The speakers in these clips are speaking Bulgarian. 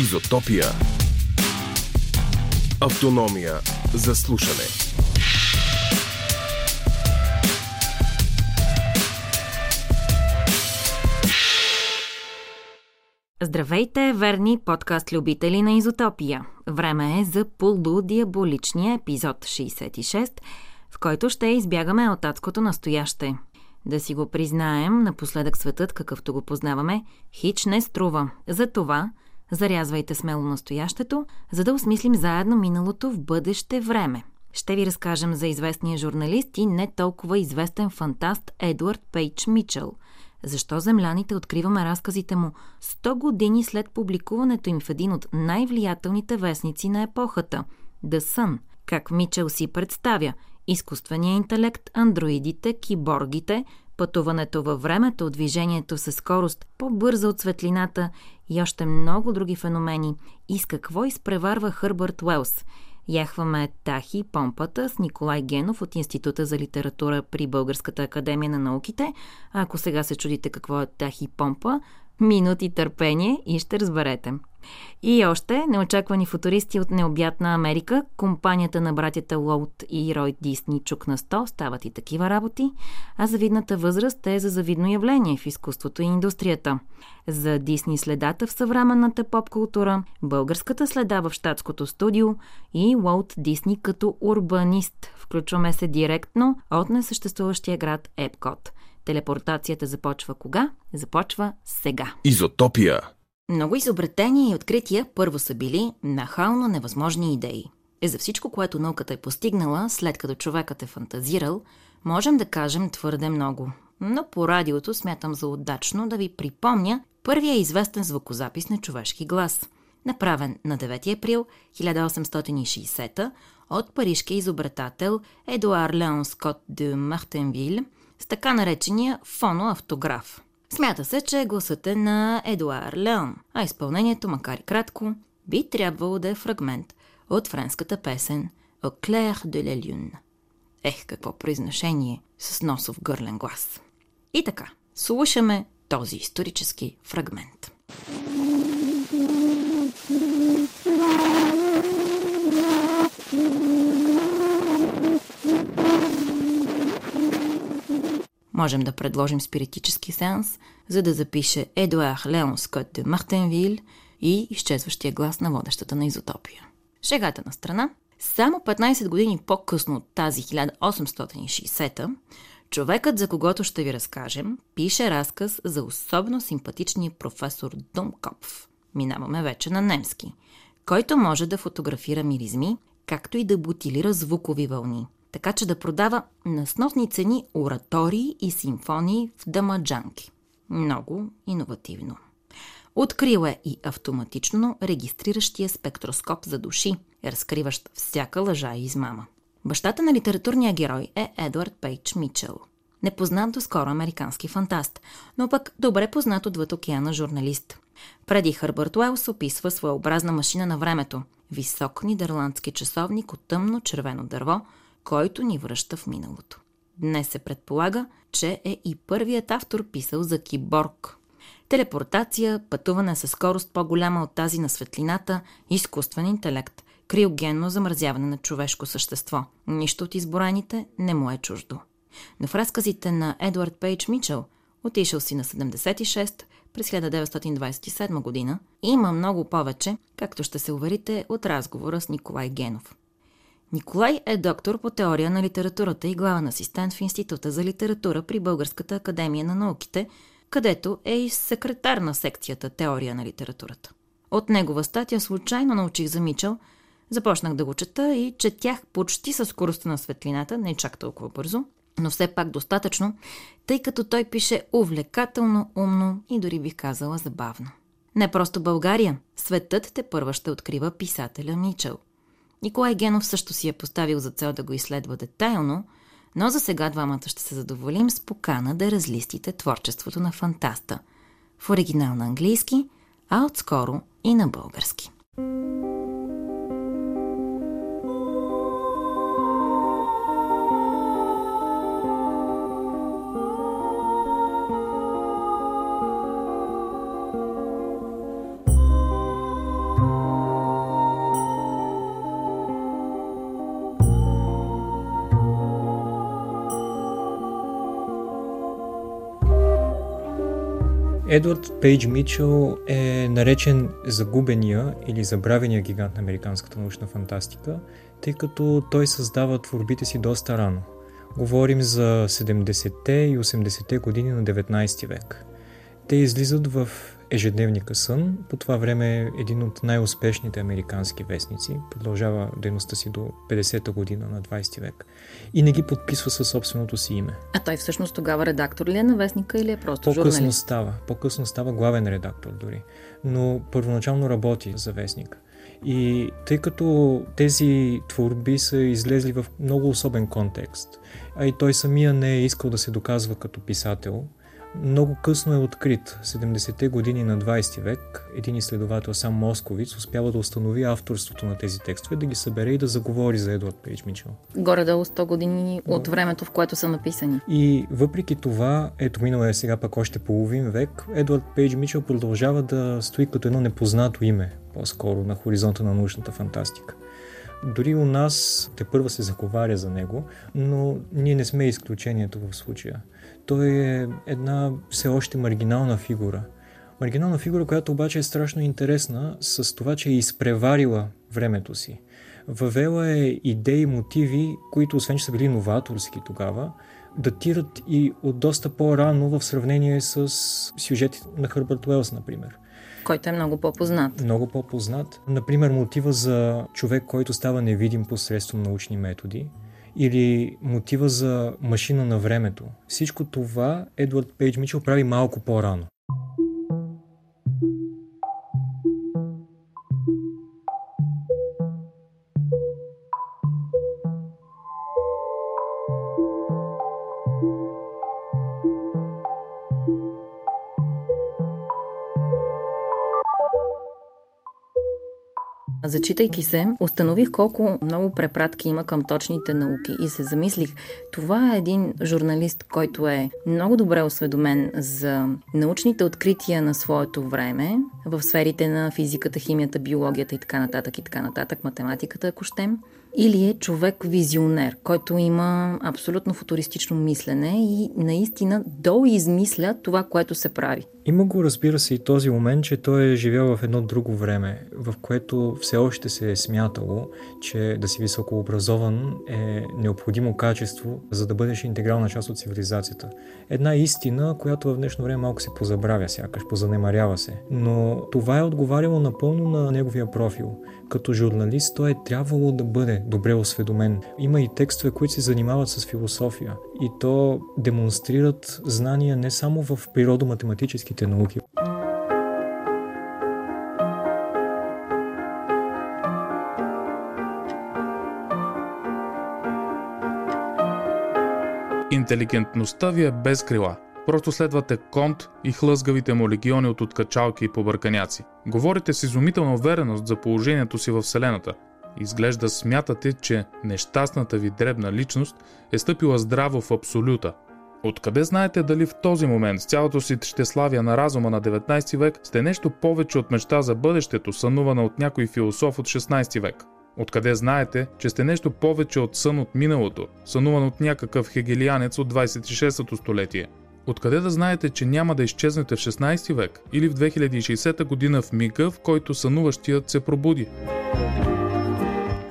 Изотопия. Автономия за слушане. Здравейте, верни подкаст любители на Изотопия. Време е за полудиаболичния епизод 66, в който ще избягаме от адското настояще. Да си го признаем, напоследък светът, какъвто го познаваме, хич не струва. Затова зарязвайте смело настоящето, за да осмислим заедно миналото в бъдеще време. Ще ви разкажем за известния журналист и не толкова известен фантаст Едуард Пейдж Мичел. Защо земляните откриваме разказите му 100 години след публикуването им в един от най-влиятелните вестници на епохата – The Sun. Как Мичел си представя изкуствения интелект, андроидите, киборгите, пътуването във времето, движението със скорост по-бърза от светлината и още много други феномени. И с какво изпреварва Хърбърт Уелс? Яхваме Тахи Помпата с Николай Генов от Института за литература при Българската академия на науките. А ако сега се чудите какво е Тахи Помпа, минути търпение и ще разберете. И още неочаквани футуристи от необятна Америка, компанията на братята Лоут и Рой Дисни чук на 100 стават и такива работи, а завидната възраст е за завидно явление в изкуството и индустрията. За Дисни следата в съвременната поп-култура, българската следа в щатското студио и Уолт Дисни като урбанист. Включваме се директно от несъществуващия град Епкот. Телепортацията започва кога? Започва сега. Изотопия. Много изобретения и открития първо са били нахално невъзможни идеи. Е за всичко, което науката е постигнала, след като човекът е фантазирал, можем да кажем твърде много. Но по радиото смятам за удачно да ви припомня първия известен звукозапис на човешки глас, направен на 9 април 1860 от парижкия изобретател Едуар Леон Скот де Мартенвил с така наречения фоноавтограф – Смята се, че гласът е на Едуар Леон, а изпълнението, макар и кратко, би трябвало да е фрагмент от френската песен Au clair de la lune. Ех, какво произношение с носов гърлен глас. И така, слушаме този исторически фрагмент. Можем да предложим спиритически сеанс, за да запише Едуар Леон Скот де Мартенвил и изчезващия глас на водещата на изотопия. Шегата на страна. Само 15 години по-късно от тази 1860-та, човекът, за когото ще ви разкажем, пише разказ за особено симпатичния професор Думкопф. Минаваме вече на немски, който може да фотографира миризми, както и да бутилира звукови вълни – така че да продава на сносни цени оратории и симфонии в дамаджанки. Много иновативно. Открил е и автоматично регистриращия спектроскоп за души, разкриващ всяка лъжа и измама. Бащата на литературния герой е Едвард Пейдж Мичел. Непознат до скоро американски фантаст, но пък добре познат отвъд океана журналист. Преди Хърбърт Уелс описва своеобразна машина на времето – висок нидерландски часовник от тъмно червено дърво – който ни връща в миналото. Днес се предполага, че е и първият автор писал за киборг. Телепортация, пътуване със скорост по-голяма от тази на светлината, изкуствен интелект, криогенно замразяване на човешко същество. Нищо от избораните не му е чуждо. Но в разказите на Едвард Пейдж Мичел, отишъл си на 76 през 1927 година, има много повече, както ще се уверите от разговора с Николай Генов. Николай е доктор по теория на литературата и главен асистент в Института за литература при Българската академия на науките, където е и секретар на секцията Теория на литературата. От негова статия случайно научих за Мичел, започнах да го чета и четях почти със скоростта на светлината, не чак толкова бързо, но все пак достатъчно, тъй като той пише увлекателно, умно и дори бих казала забавно. Не просто България, светът те първа ще открива писателя Мичел – Николай Генов също си е поставил за цел да го изследва детайлно, но за сега двамата ще се задоволим с покана да разлистите творчеството на фантаста в оригинал на английски, а отскоро и на български. Едвард Пейдж Мичел е наречен загубения или забравения гигант на американската научна фантастика, тъй като той създава творбите си доста рано. Говорим за 70-те и 80-те години на 19 век. Те излизат в ежедневника Сън. По това време е един от най-успешните американски вестници. Продължава дейността си до 50-та година на 20 век. И не ги подписва със собственото си име. А той всъщност тогава редактор ли е на вестника или е просто По-късно журналист? става. По-късно става главен редактор дори. Но първоначално работи за вестника. И тъй като тези творби са излезли в много особен контекст, а и той самия не е искал да се доказва като писател, много късно е открит. 70-те години на 20 век един изследовател, сам Московиц, успява да установи авторството на тези текстове, да ги събере и да заговори за Едуард Пейдж Мичел. Горе-долу 100 години от времето, в което са написани. И въпреки това, ето минало е сега пък още половин век, Едуард Пейдж Мичел продължава да стои като едно непознато име, по-скоро на хоризонта на научната фантастика. Дори у нас те първа се заговаря за него, но ние не сме изключението в случая. Той е една все още маргинална фигура. Маргинална фигура, която обаче е страшно интересна с това, че е изпреварила времето си. Въвела е идеи, мотиви, които освен, че са били новаторски тогава, датират и от доста по-рано в сравнение с сюжети на Хърбърт Уелс, например. Който е много по-познат. Много по-познат. Например, мотива за човек, който става невидим посредством научни методи или мотива за машина на времето. Всичко това Едвард Пейдж Мичел прави малко по-рано. Зачитайки се, установих колко много препратки има към точните науки и се замислих, това е един журналист, който е много добре осведомен за научните открития на своето време в сферите на физиката, химията, биологията и така нататък и така нататък, математиката, ако щем, или е човек-визионер, който има абсолютно футуристично мислене и наистина доизмисля това, което се прави. Има го, разбира се, и този момент, че той е живял в едно друго време, в което все още се е смятало, че да си високообразован е необходимо качество, за да бъдеш интегрална част от цивилизацията. Една истина, която в днешно време малко се позабравя, сякаш позанемарява се. Но това е отговаряло напълно на неговия профил. Като журналист той е трябвало да бъде добре осведомен. Има и текстове, които се занимават с философия и то демонстрират знания не само в природо-математическите науки. Интелигентността ви е без крила. Просто следвате конт и хлъзгавите му легиони от откачалки и побърканяци. Говорите с изумителна увереност за положението си в Вселената. Изглежда смятате, че нещастната ви дребна личност е стъпила здраво в абсолюта. Откъде знаете дали в този момент с цялото си щеславие на разума на 19 век сте нещо повече от мечта за бъдещето, сънувана от някой философ от 16 век? Откъде знаете, че сте нещо повече от сън от миналото, сънуван от някакъв хегелианец от 26-то столетие? Откъде да знаете, че няма да изчезнете в 16 век или в 2060 година в мига, в който сънуващият се пробуди?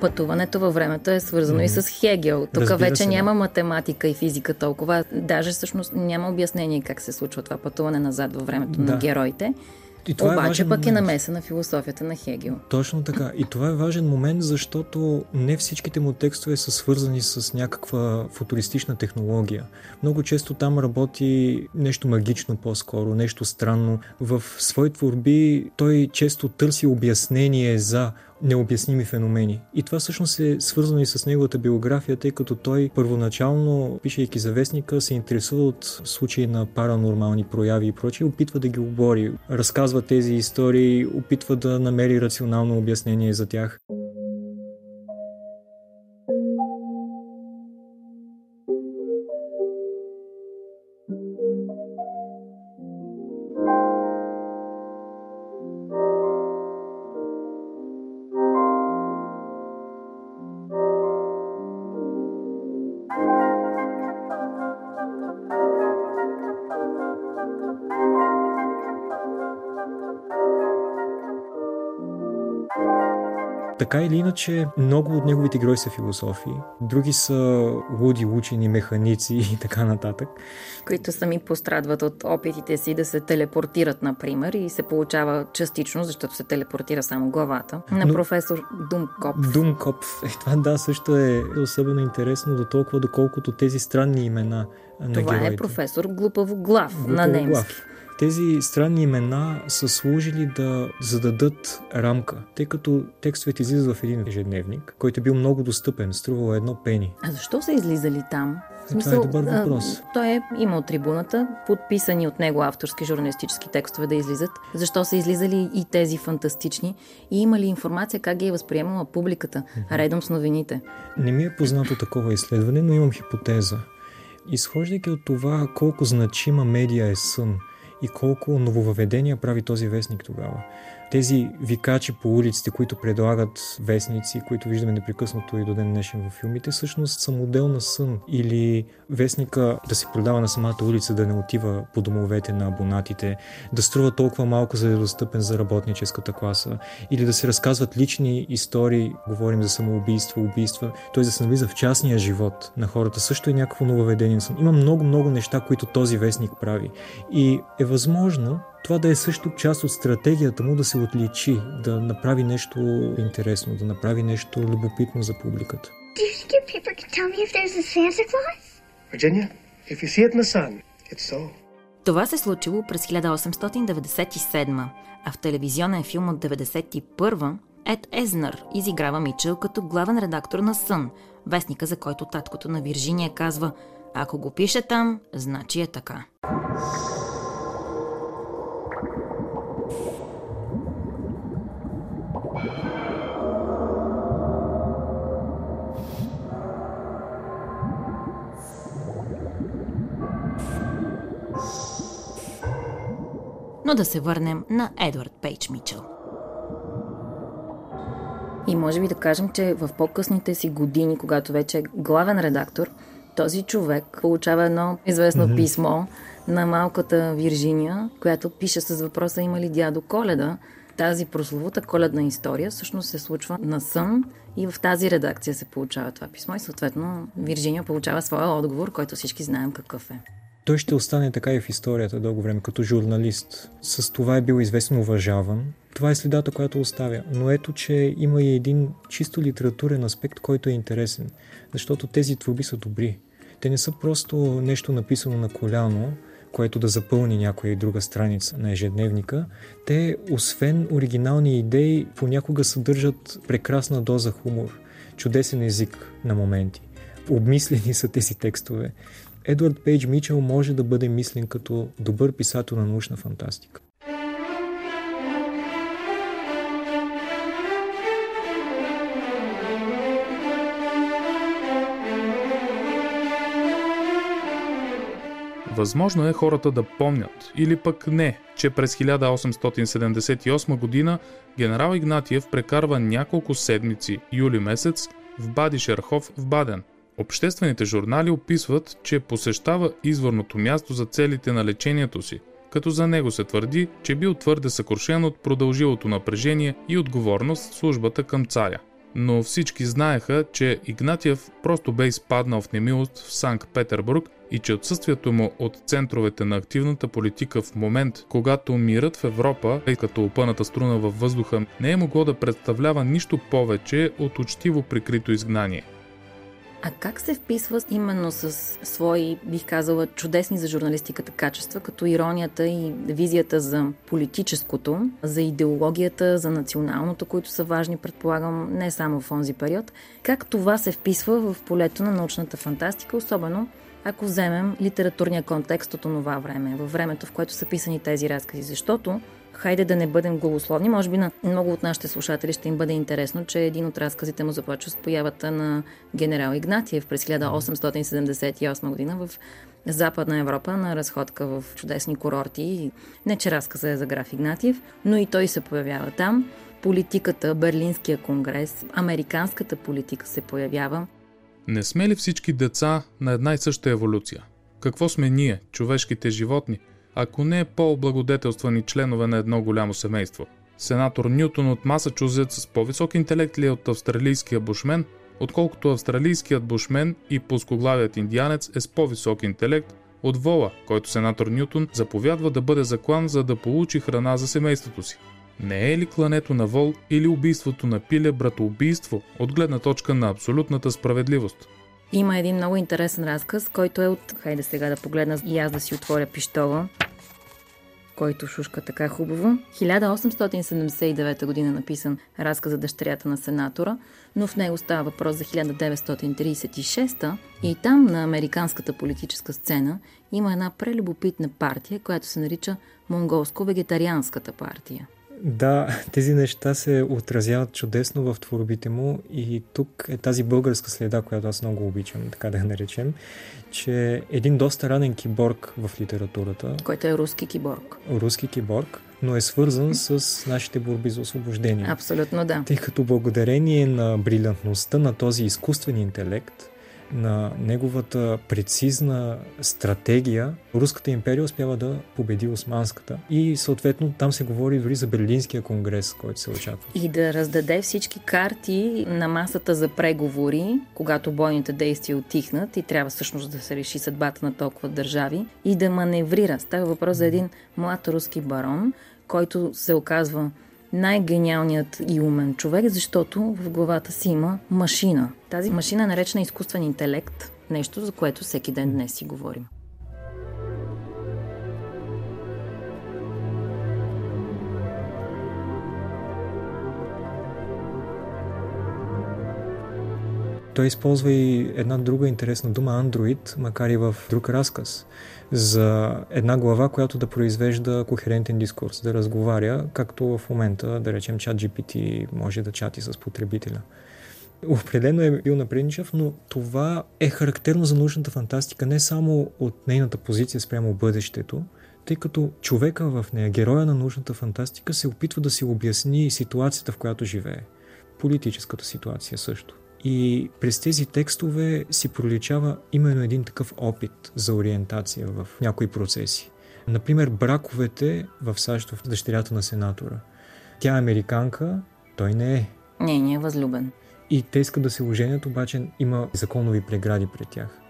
Пътуването във времето е свързано mm-hmm. и с Хегел. Тук Разбира вече се, да. няма математика и физика толкова. Даже всъщност няма обяснение как се случва това пътуване назад във времето Да. на героите. И това е Обаче важен пък е момент. намеса на философията на Хегел. Точно така. И това е важен момент, защото не всичките му текстове са свързани с някаква футуристична технология. Много често там работи нещо магично по-скоро, нещо странно. В свои творби той често търси обяснение за необясними феномени. И това всъщност е свързано и с неговата биография, тъй като той първоначално, пишейки за вестника, се интересува от случаи на паранормални прояви и прочие, опитва да ги обори, разказва тези истории, опитва да намери рационално обяснение за тях. Така или иначе, много от неговите герои са философи, други са луди учени, механици и така нататък. Които сами пострадват от опитите си да се телепортират, например, и се получава частично, защото се телепортира само главата, на Но... професор Думкоп. Думкоп. Е, това да, също е особено интересно до толкова, доколкото тези странни имена на Това е героите. е професор Глупаво глав на немски. Глав. Тези странни имена са служили да зададат рамка, тъй като текстовете излизат в един ежедневник, който е бил много достъпен, струвало едно пени. А защо са излизали там? Смисъл, Това е добър въпрос. А, той е имал трибуната, подписани от него авторски журналистически текстове да излизат. Защо са излизали и тези фантастични? И има ли информация как ги е възприемала публиката, mm-hmm. редом с новините? Не ми е познато такова изследване, но имам хипотеза. Изхождайки от това колко значима медия е сън – и колко нововъведения прави този вестник тогава тези викачи по улиците, които предлагат вестници, които виждаме непрекъснато и до ден днешен в филмите, всъщност са модел на сън. Или вестника да се продава на самата улица, да не отива по домовете на абонатите, да струва толкова малко, за да е достъпен за работническата класа, или да се разказват лични истории, говорим за самоубийство, убийства, т.е. да се навлиза в частния живот на хората, също е някакво нововведение на сън. Има много-много неща, които този вестник прави. И е възможно това да е също част от стратегията му да се отличи, да направи нещо интересно, да направи нещо любопитно за публиката. Това се случило през 1897, а в телевизионен филм от 1991 Ед Езнър изиграва Мичел като главен редактор на Сън, вестника, за който таткото на Виржиния казва «Ако го пише там, значи е така». Но да се върнем на Едвард Пейдж Мичел. И може би да кажем, че в по-късните си години, когато вече е главен редактор, този човек получава едно известно mm-hmm. писмо на малката Виржиния, която пише с въпроса има ли дядо Коледа. Тази прословута коледна история всъщност се случва на сън и в тази редакция се получава това писмо и съответно Виржиния получава своя отговор, който всички знаем какъв е. Той ще остане така и в историята дълго време, като журналист. С това е бил известно уважаван. Това е следата, която оставя. Но ето, че има и един чисто литературен аспект, който е интересен. Защото тези творби са добри. Те не са просто нещо написано на коляно, което да запълни някоя и друга страница на ежедневника. Те, освен оригинални идеи, понякога съдържат прекрасна доза хумор, чудесен език на моменти. Обмислени са тези текстове. Едвард Пейдж Мичел може да бъде мислен като добър писател на научна фантастика. Възможно е хората да помнят, или пък не, че през 1878 година генерал Игнатиев прекарва няколко седмици, юли месец, в Бадишерхов в Баден. Обществените журнали описват, че посещава изворното място за целите на лечението си, като за него се твърди, че бил твърде съкрушен от продължилото напрежение и отговорност в службата към царя. Но всички знаеха, че Игнатиев просто бе изпаднал в немилост в Санкт-Петербург и че отсъствието му от центровете на активната политика в момент, когато мирът в Европа е като опъната струна във въздуха, не е могло да представлява нищо повече от учтиво прикрито изгнание – а как се вписва именно с свои, бих казала, чудесни за журналистиката качества, като иронията и визията за политическото, за идеологията, за националното, които са важни, предполагам, не само в онзи период? Как това се вписва в полето на научната фантастика, особено ако вземем литературния контекст от това време, във времето, в което са писани тези разкази? Защото хайде да не бъдем голословни. Може би на много от нашите слушатели ще им бъде интересно, че един от разказите му започва с появата на генерал Игнатиев през 1878 година в Западна Европа на разходка в чудесни курорти. Не, че разказа е за граф Игнатиев, но и той се появява там. Политиката, Берлинския конгрес, американската политика се появява. Не сме ли всички деца на една и съща еволюция? Какво сме ние, човешките животни – ако не е по-облагодетелствани членове на едно голямо семейство. Сенатор Нютон от Масачузетс с по-висок интелект ли е от австралийския бушмен, отколкото австралийският бушмен и пускоглавият индианец е с по-висок интелект от вола, който сенатор Нютон заповядва да бъде заклан, за да получи храна за семейството си. Не е ли клането на вол или убийството на пиле братоубийство от гледна точка на абсолютната справедливост? Има един много интересен разказ, който е от... Хайде сега да погледна и аз да си отворя пиштола, който шушка така хубаво. 1879 година написан разказ за дъщерята на сенатора, но в него става въпрос за 1936 и там на американската политическа сцена има една прелюбопитна партия, която се нарича Монголско-вегетарианската партия. Да, тези неща се отразяват чудесно в творбите му и тук е тази българска следа, която аз много обичам, така да я наречем, че един доста ранен киборг в литературата. Който е руски киборг. Руски киборг, но е свързан с нашите борби за освобождение. Абсолютно да. Тъй като благодарение на брилянтността на този изкуствен интелект, на неговата прецизна стратегия, Руската империя успява да победи Османската. И съответно там се говори дори за Берлинския конгрес, който се очаква. И да раздаде всички карти на масата за преговори, когато бойните действия отихнат и трябва всъщност да се реши съдбата на толкова държави и да маневрира. Става въпрос за един млад руски барон, който се оказва най-гениалният и умен човек, защото в главата си има машина. Тази машина е наречена изкуствен интелект, нещо за което всеки ден днес си говорим. Той използва и една друга интересна дума андроид, макар и в друг разказ, за една глава, която да произвежда кохерентен дискурс, да разговаря, както в момента, да речем, чат GPT може да чати с потребителя. Определено е бил напредничав, но това е характерно за научната фантастика не само от нейната позиция спрямо бъдещето, тъй като човека в нея, героя на научната фантастика, се опитва да си обясни ситуацията, в която живее. Политическата ситуация също. И през тези текстове си проличава именно един такъв опит за ориентация в някои процеси. Например, браковете в САЩ в дъщерята на сенатора. Тя е американка, той не е. Не, не е възлюбен. И те искат да се оженят, обаче има законови прегради пред тях.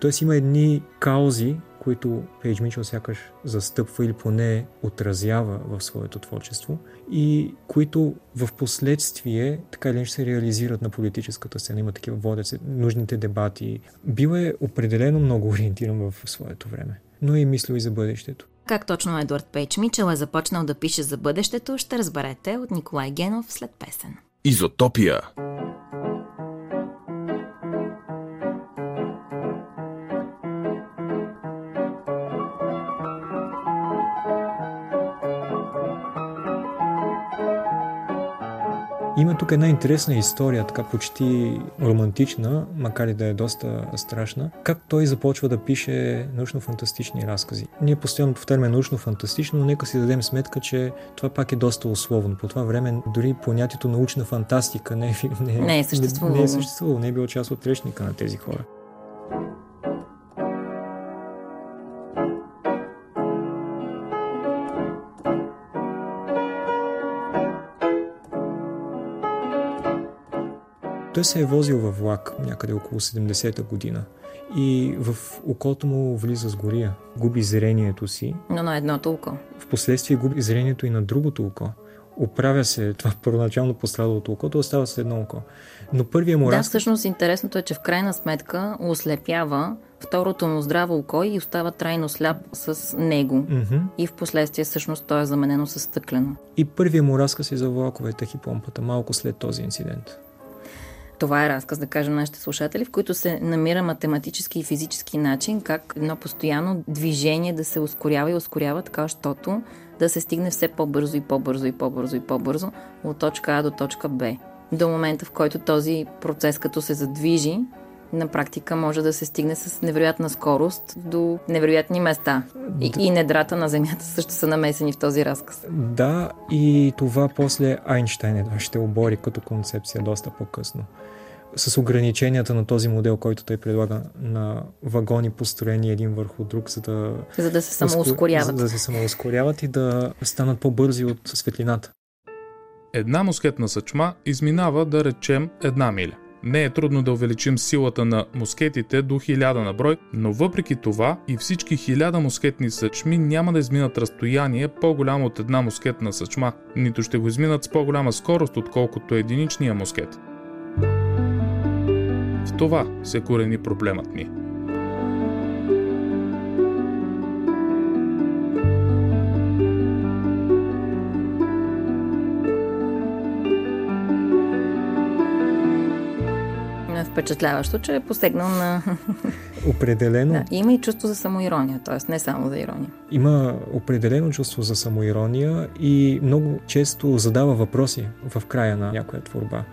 Тоест има едни каузи, които Пейдж Мичел сякаш застъпва или поне отразява в своето творчество и които в последствие така или се реализират на политическата сцена. Има такива водят се нужните дебати. Бил е определено много ориентиран в своето време, но и мислил и за бъдещето. Как точно Едуард Пейдж Мичел е започнал да пише за бъдещето, ще разберете от Николай Генов след песен. Изотопия. Има тук една интересна история, така почти романтична, макар и да е доста страшна. Как той започва да пише научно-фантастични разкази. Ние постоянно повтаряме научно-фантастично, но нека си дадем сметка, че това пак е доста условно. По това време дори понятието научна фантастика не е, не, не е съществувало. Не, не е съществувало, не е било част от речника на тези хора. Той се е возил във влак някъде около 70-та година и в окото му влиза с гория. Губи зрението си. Но на едното око. Впоследствие губи зрението и на другото око. Оправя се това първоначално пострадалото око, то остава с едно око. Но първия му Да, всъщност интересното е, че в крайна сметка ослепява второто му здраво око и остава трайно сляп с него. Mm-hmm. И в последствие всъщност то е заменено с стъклено. И първия му разказ е за влаковете хипомпата, малко след този инцидент. Това е разказ, да кажем нашите слушатели, в които се намира математически и физически начин как едно постоянно движение да се ускорява и ускорява, така, защото да се стигне все по-бързо и по-бързо и по-бързо и по-бързо от точка А до точка Б. До момента, в който този процес, като се задвижи, на практика може да се стигне с невероятна скорост до невероятни места. И, и недрата на Земята също са намесени в този разказ. Да, и това после Айнштайн едва ще обори като концепция доста по-късно с ограниченията на този модел, който той предлага на вагони построени един върху друг, за да, за да се самоускоряват. За да се самоускоряват и да станат по-бързи от светлината. Една мускетна съчма изминава да речем една миля. Не е трудно да увеличим силата на мускетите до 1000 на брой, но въпреки това и всички 1000 мускетни съчми няма да изминат разстояние по-голямо от една мускетна съчма, нито ще го изминат с по-голяма скорост, отколкото единичния мускет. В това се корени проблемът ни. впечатляващо, че е посегнал на... Определено. Да, има и чувство за самоирония, т.е. не само за ирония. Има определено чувство за самоирония и много често задава въпроси в края на някоя творба.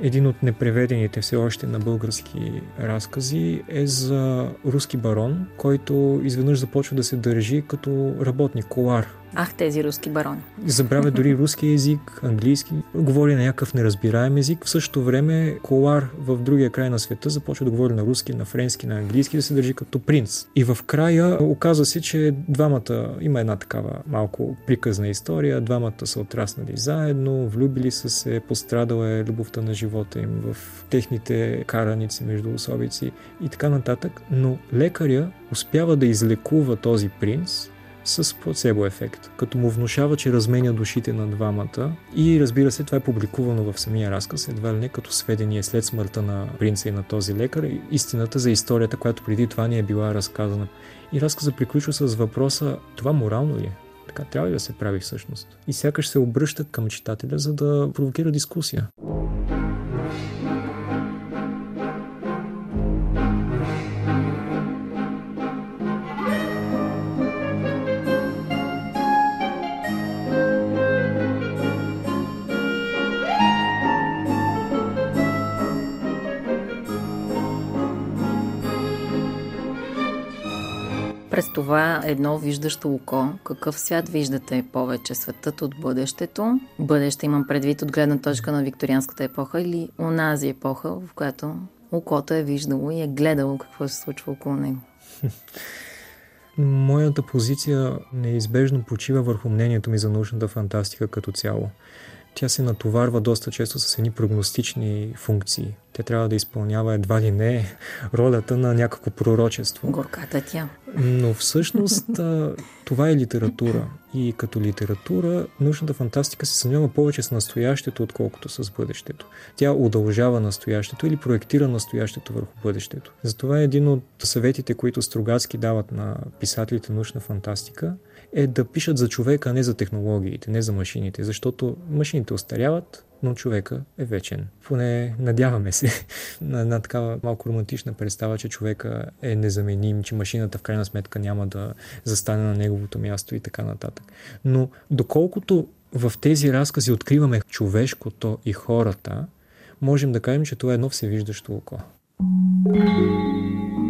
Един от непреведените все още на български разкази е за руски барон, който изведнъж започва да се държи като работник, колар Ах, тези руски барони. Забравя дори руски език, английски, говори на някакъв неразбираем език. В същото време Колар в другия край на света започва да говори на руски, на френски, на английски, да се държи като принц. И в края оказа се, че двамата, има една такава малко приказна история, двамата са отраснали заедно, влюбили са се, пострадала е любовта на живота им в техните караници между особици и така нататък. Но лекаря успява да излекува този принц с плацебо ефект, като му внушава, че разменя душите на двамата и разбира се, това е публикувано в самия разказ, едва ли не като сведение след смъртта на принца и на този лекар, истината за историята, която преди това ни е била разказана. И разказа приключва с въпроса, това морално ли е? Така трябва ли да се прави всъщност? И сякаш се обръща към читателя, за да провокира дискусия. През това едно виждащо око, какъв свят виждате повече? Светът от бъдещето? Бъдеще имам предвид от гледна точка на викторианската епоха или онази епоха, в която окото е виждало и е гледало какво се случва около него? Моята позиция неизбежно почива върху мнението ми за научната фантастика като цяло. Тя се натоварва доста често с едни прогностични функции. Тя трябва да изпълнява едва ли не ролята на някакво пророчество. Горката тя. Но всъщност това е литература. И като литература, научната фантастика се съмнява повече с настоящето, отколкото с бъдещето. Тя удължава настоящето или проектира настоящето върху бъдещето. Затова е един от съветите, които Строгацки дават на писателите научна фантастика, е да пишат за човека, а не за технологиите, не за машините, защото машините остаряват, но човека е вечен. Поне надяваме се на една такава малко романтична представа, че човека е незаменим, че машината в крайна сметка няма да застане на неговото място и така нататък. Но доколкото в тези разкази откриваме човешкото и хората, можем да кажем, че това е едно всевиждащо око. Един от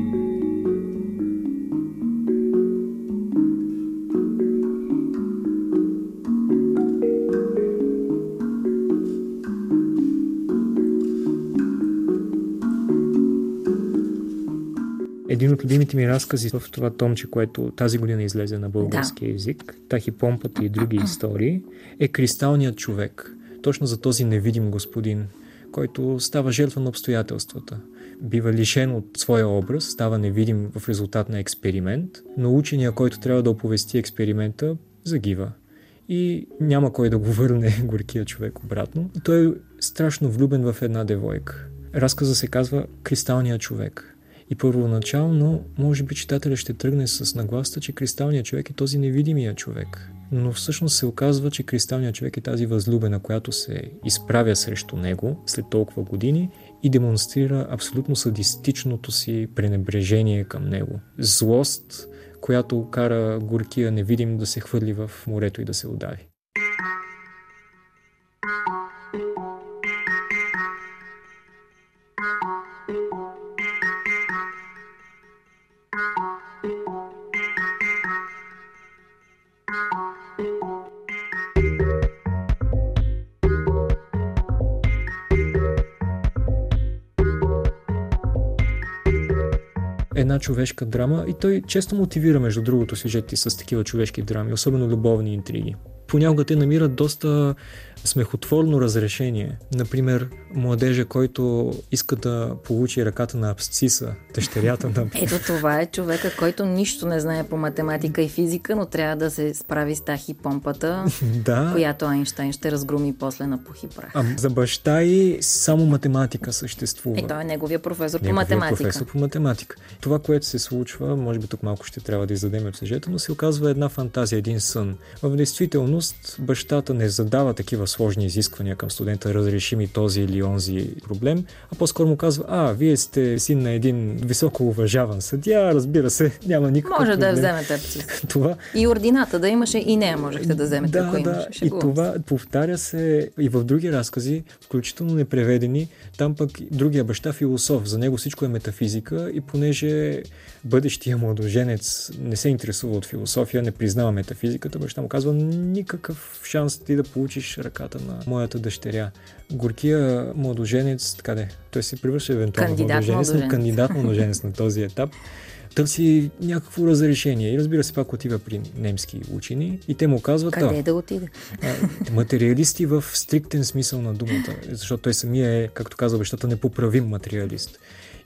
любимите ми разкази в това томче, което тази година излезе на български да. язик, Тахи Помпата и други истории, е Кристалният човек. Точно за този невидим господин, който става жертва на обстоятелствата. Бива лишен от своя образ, става невидим в резултат на експеримент, но учения, който трябва да оповести експеримента, загива. И няма кой да го върне горкия човек обратно. Той е страшно влюбен в една девойка. Разказа се казва Кристалният човек. И първоначално, може би читателя ще тръгне с нагласта, че кристалният човек е този невидимия човек. Но всъщност се оказва, че кристалният човек е тази възлюбена, която се изправя срещу него след толкова години и демонстрира абсолютно садистичното си пренебрежение към него. Злост, която кара горкия невидим да се хвърли в морето и да се удави. Една човешка драма и той често мотивира между другото сюжети с такива човешки драми, особено любовни интриги. Понякога те намират доста смехотворно разрешение. Например, младежа, който иска да получи ръката на абсциса, дъщерята на... Ето това е човека, който нищо не знае по математика и физика, но трябва да се справи с тахи помпата, да. която Айнштайн ще разгруми после на пух и прах. А за баща и само математика съществува. Е, той е неговия професор неговия по математика. професор по математика. Това, което се случва, може би тук малко ще трябва да издадем от сюжета, но се оказва една фантазия, един сън. В действителност бащата не задава такива сложни изисквания към студента, разреши ми този или онзи проблем, а по-скоро му казва, а, вие сте син на един високо уважаван съдия, разбира се, няма никакъв Може проблем. да вземете. Това, И ордината да имаше, и нея можехте да вземете, да, ако да. имаше. И това повтаря се и в други разкази, включително непреведени. Там пък другия баща философ. За него всичко е метафизика и понеже бъдещия младоженец не се интересува от философия, не признава метафизиката, баща му казва никакъв шанс ти да получиш ръката на моята дъщеря. Горкия младоженец, така де, той се превръща евентуално Кандидат младоженец, но младоженец. кандидат младоженец на този етап търси някакво разрешение. И разбира се, пак отива при немски учени и те му казват, Къде «А, да отиде? материалисти в стриктен смисъл на думата, защото той самия е, както казва бащата, непоправим материалист.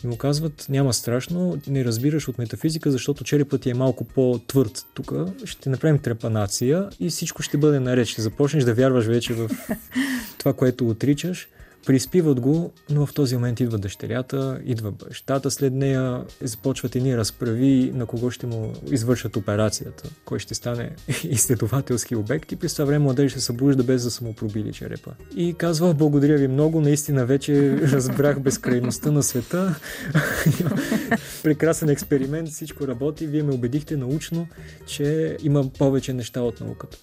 И му казват, няма страшно, не разбираш от метафизика, защото черепът е малко по-твърд. Тук ще направим трепанация и всичко ще бъде наред. Ще започнеш да вярваш вече в това, което отричаш. Приспиват го, но в този момент идва дъщерята, идва бащата след нея, започват едни разправи на кого ще му извършат операцията, кой ще стане изследователски обект и през това време младеж се събужда без да са му пробили черепа. И казва, благодаря ви много, наистина вече разбрах безкрайността на света. Прекрасен експеримент, всичко работи, вие ме убедихте научно, че има повече неща от науката.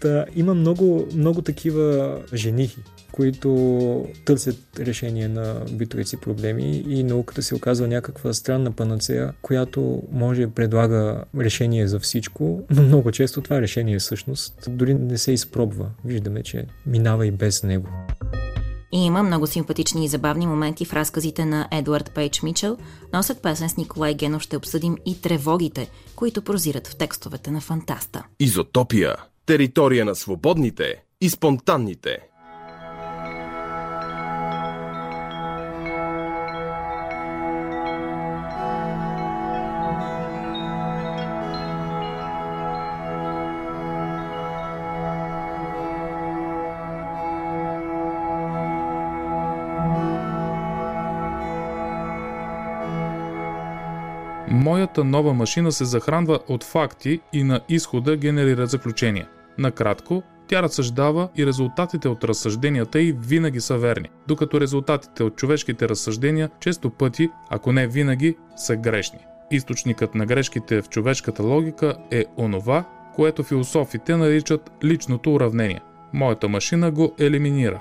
Та, има много, много такива женихи, които търсят решение на битовите си проблеми и науката се оказва някаква странна панацея, която може предлага решение за всичко, но много често това решение всъщност дори не се изпробва. Виждаме, че минава и без него. И има много симпатични и забавни моменти в разказите на Едуард Пейдж Мичел, но след песен с Николай Генов ще обсъдим и тревогите, които прозират в текстовете на фантаста. Изотопия. Територия на свободните и спонтанните. Моята нова машина се захранва от факти и на изхода генерира заключения. Накратко, тя разсъждава и резултатите от разсъжденията й винаги са верни, докато резултатите от човешките разсъждения често пъти, ако не винаги, са грешни. Източникът на грешките в човешката логика е онова, което философите наричат личното уравнение. Моята машина го елиминира.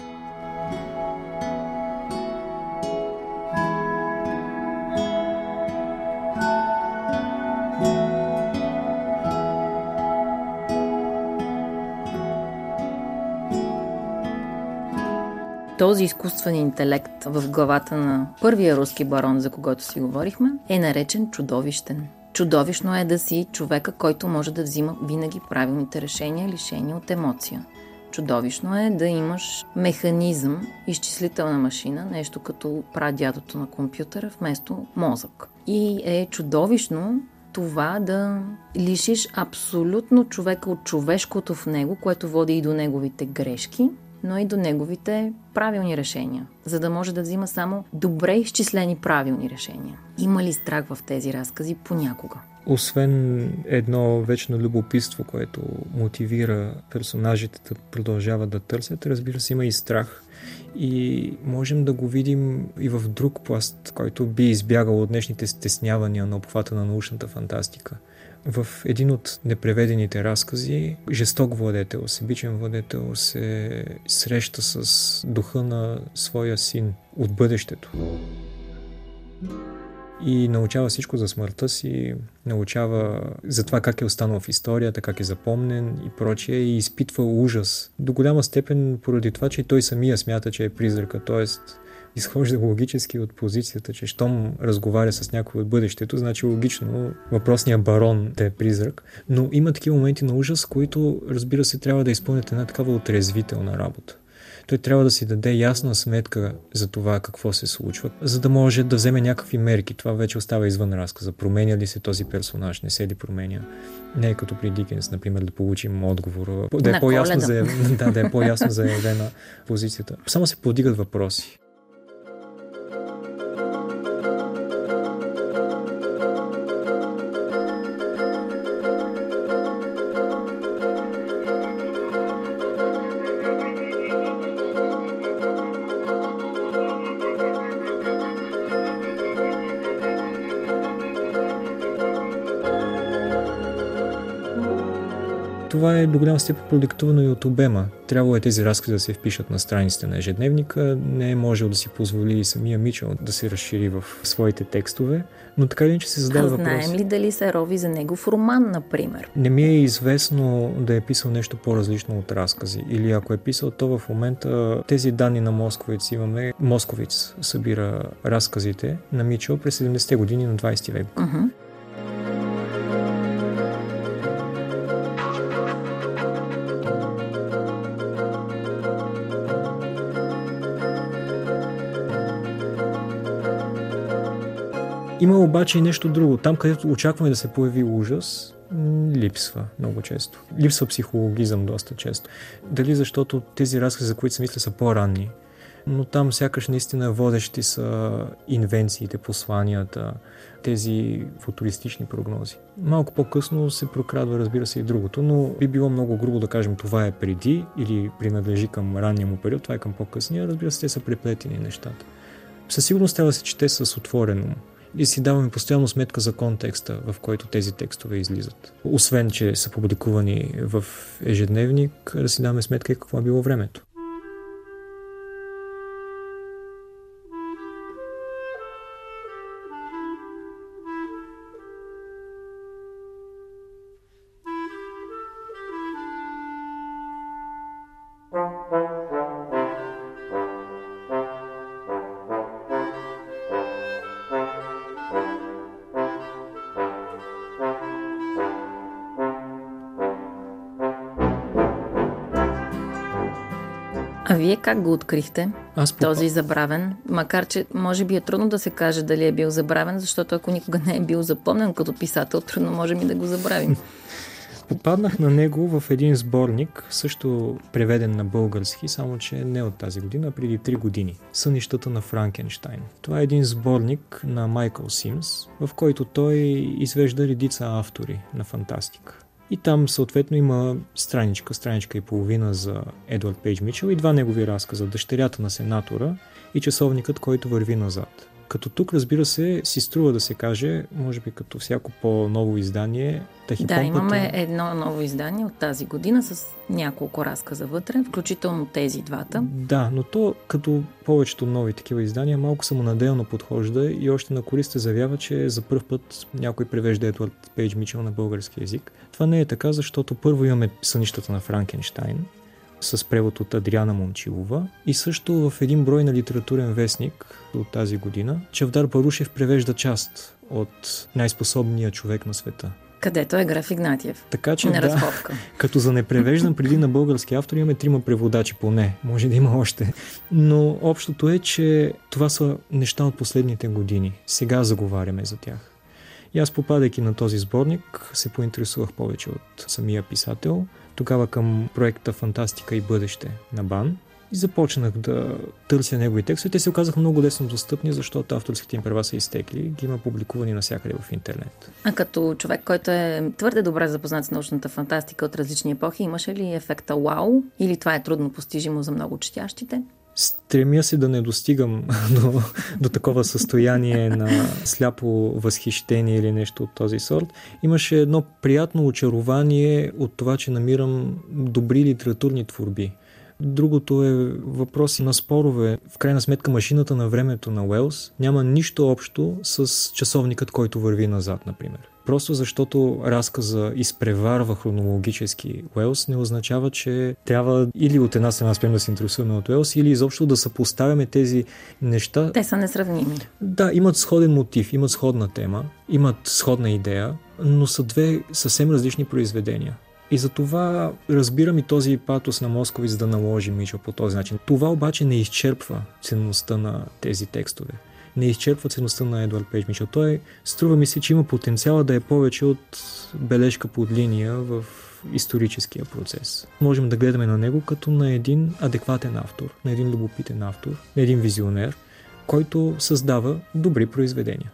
Този изкуствен интелект в главата на първия руски барон, за когото си говорихме, е наречен чудовищен. Чудовищно е да си човека, който може да взима винаги правилните решения, лишени от емоция. Чудовищно е да имаш механизъм, изчислителна машина, нещо като прадядото на компютъра, вместо мозък. И е чудовищно това да лишиш абсолютно човека от човешкото в него, което води и до неговите грешки, но и до неговите правилни решения, за да може да взима само добре изчислени правилни решения. Има ли страх в тези разкази понякога? Освен едно вечно любопитство, което мотивира персонажите да продължават да търсят, разбира се, има и страх. И можем да го видим и в друг пласт, който би избягал от днешните стеснявания на обхвата на научната фантастика. В един от непреведените разкази, жесток владетел, себичен владетел се среща с духа на своя син от бъдещето и научава всичко за смъртта си, научава за това как е останал в историята, как е запомнен и прочие и изпитва ужас. До голяма степен поради това, че той самия смята, че е призрака, т.е. изхожда логически от позицията, че щом разговаря с някой от бъдещето, значи логично въпросният барон да е призрак. Но има такива моменти на ужас, които, разбира се, трябва да изпълнят една такава отрезвителна работа той трябва да си даде ясна сметка за това какво се случва, за да може да вземе някакви мерки. Това вече остава извън разказа. Променя ли се този персонаж, не се ли променя? Не е като при Дикенс, например, да получим отговор, да е, по-ясно да, да е по-ясно заявена позицията. Само се подигат въпроси. Това е до голяма степен продиктувано и от обема. Трябвало е тези разкази да се впишат на страниците на ежедневника. Не е можел да си позволи и самия Мичел да се разшири в своите текстове, но така или че се задава въпрос. Знаем ли дали се рови за негов роман, например? Не ми е известно да е писал нещо по-различно от разкази. Или ако е писал, то в момента тези данни на Московиц имаме. Московиц събира разказите на Мичел през 70-те години на 20 век. Uh-huh. Има обаче и нещо друго. Там, където очакваме да се появи ужас, липсва много често. Липсва психологизъм доста често. Дали защото тези разкази, за които се мисля, са по-ранни, но там сякаш наистина водещи са инвенциите, посланията, тези футуристични прогнози. Малко по-късно се прокрадва, разбира се, и другото, но би било много грубо да кажем това е преди или принадлежи към ранния му период, това е към по-късния. Разбира се, те са преплетени нещата. Със сигурност трябва да се чете с отворено и си даваме постоянно сметка за контекста, в който тези текстове излизат. Освен, че са публикувани в ежедневник, да си даваме сметка и какво е било времето. Как го открихте? Аз попа... Този забравен, макар че може би е трудно да се каже дали е бил забравен, защото ако никога не е бил запомнен като писател, трудно можем и да го забравим. Попаднах на него в един сборник, също преведен на български, само че не от тази година, а преди 3 години. Сънищата на Франкенштайн. Това е един сборник на Майкъл Симс, в който той извежда редица автори на фантастика. И там съответно има страничка, страничка и половина за Едвард Пейдж Мичел и два негови разказа. Дъщерята на сенатора и часовникът, който върви назад. Като тук, разбира се, си струва да се каже, може би като всяко по-ново издание, Тахипомпата... Да, имаме едно ново издание от тази година с няколко разказа вътре, включително тези двата. Да, но то, като повечето нови такива издания, малко самонаделно подхожда и още на користе заявява, че за първ път някой превежда Едуард Пейдж Мичел на български язик. Това не е така, защото първо имаме сънищата на Франкенштайн, с превод от Адриана Момчилова и също в един брой на литературен вестник от тази година Чавдар Барушев превежда част от най-способния човек на света. Където е Граф Игнатиев. Така че, да, като за непревеждан преди на български автор имаме трима преводачи поне. Може да има още. Но общото е, че това са неща от последните години. Сега заговаряме за тях. И аз попадайки на този сборник се поинтересувах повече от самия писател – тогава към проекта Фантастика и бъдеще на БАН и започнах да търся негови текстове. Те се оказаха много лесно достъпни, защото авторските им права са изтекли. Ги има публикувани навсякъде в интернет. А като човек, който е твърде добре запознат с научната фантастика от различни епохи, имаше ли ефекта вау? Или това е трудно постижимо за много четящите? Стремя се да не достигам до, до такова състояние на сляпо възхищение или нещо от този сорт. Имаше едно приятно очарование от това, че намирам добри литературни творби. Другото е въпроси на спорове. В крайна сметка машината на времето на Уелс няма нищо общо с часовникът, който върви назад, например. Просто защото разказа изпреварва хронологически Уелс не означава, че трябва или от една страна спрем да се интересуваме от Уелс, или изобщо да съпоставяме тези неща. Те са несравними. Да, имат сходен мотив, имат сходна тема, имат сходна идея, но са две съвсем различни произведения. И за това разбирам и този патос на Московиц да наложи Мичо по този начин. Това обаче не изчерпва ценността на тези текстове. Не изчерпва ценността на Едуард Пейдж Мичел. Той струва ми се, че има потенциала да е повече от бележка под линия в историческия процес. Можем да гледаме на него като на един адекватен автор, на един любопитен автор, на един визионер, който създава добри произведения.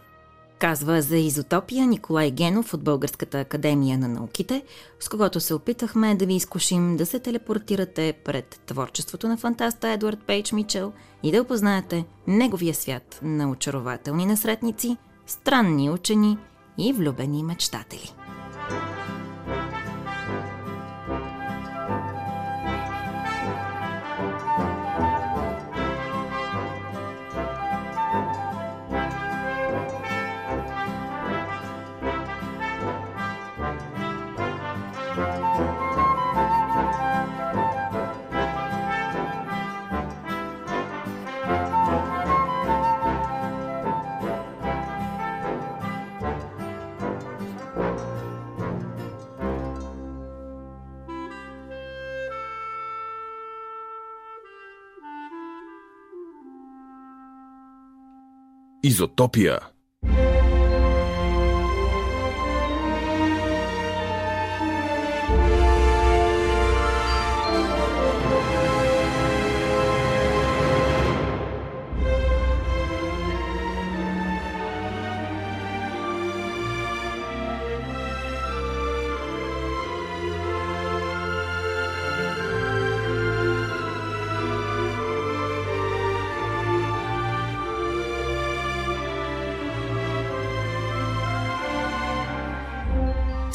Казва за изотопия Николай Генов от Българската академия на науките, с когото се опитахме да ви изкушим да се телепортирате пред творчеството на фантаста Едуард Пейдж Мичел и да опознаете неговия свят на очарователни насретници, странни учени и влюбени мечтатели. Изотопия.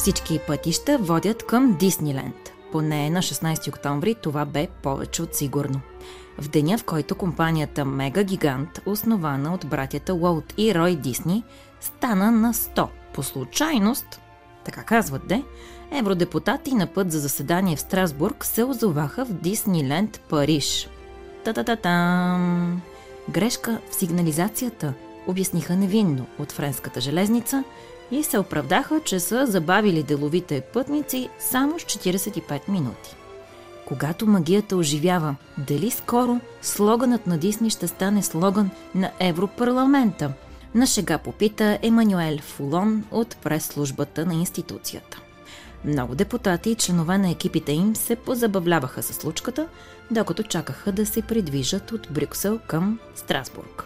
Всички пътища водят към Дисниленд. Поне на 16 октомври това бе повече от сигурно. В деня, в който компанията Мега Гигант, основана от братята Уолт и Рой Дисни, стана на 100. По случайност, така казват де, евродепутати на път за заседание в Страсбург се озоваха в Дисниленд, Париж. Та-та-та-там! Грешка в сигнализацията, обясниха невинно от френската железница – и се оправдаха, че са забавили деловите пътници само с 45 минути. Когато магията оживява, дали скоро слоганът на Дисни ще стане слоган на Европарламента? На шега попита Емануел Фулон от прес-службата на институцията. Много депутати и членове на екипите им се позабавляваха с случката, докато чакаха да се придвижат от Брюксел към Страсбург.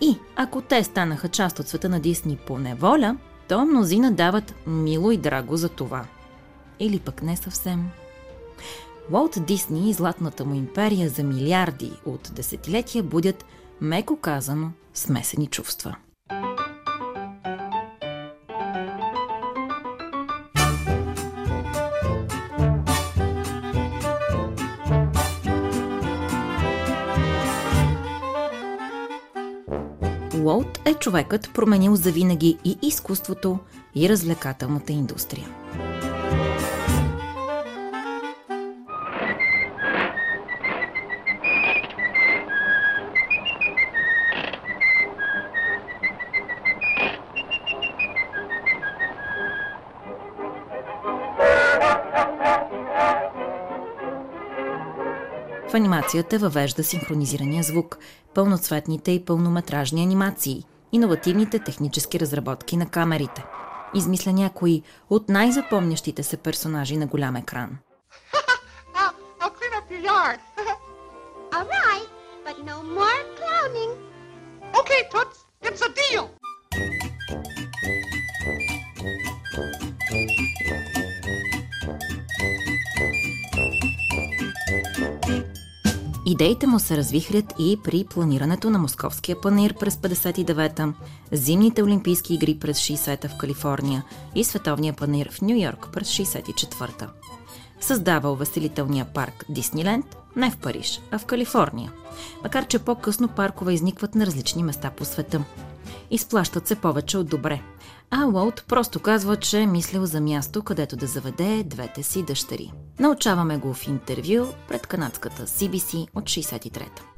И ако те станаха част от света на Дисни по неволя, то мнозина дават мило и драго за това. Или пък не съвсем. Уолт Дисни и златната му империя за милиарди от десетилетия будят, меко казано, смесени чувства. Уолт е човекът променил завинаги и изкуството, и развлекателната индустрия. В анимацията въвежда синхронизирания звук, пълноцветните и пълнометражни анимации, иновативните технически разработки на камерите. Измисля някои от най-запомнящите се персонажи на голям екран. It's a deal. Идеите му се развихрят и при планирането на Московския панир през 59-та, зимните Олимпийски игри през 60-та в Калифорния и Световния панир в Нью Йорк през 64-та. Създава увеселителния парк Дисниленд не в Париж, а в Калифорния, макар че по-късно паркове изникват на различни места по света. Изплащат се повече от добре. А Уолт просто казва, че е мислил за място, където да заведе двете си дъщери. Научаваме го в интервю пред канадската CBC от 63-та.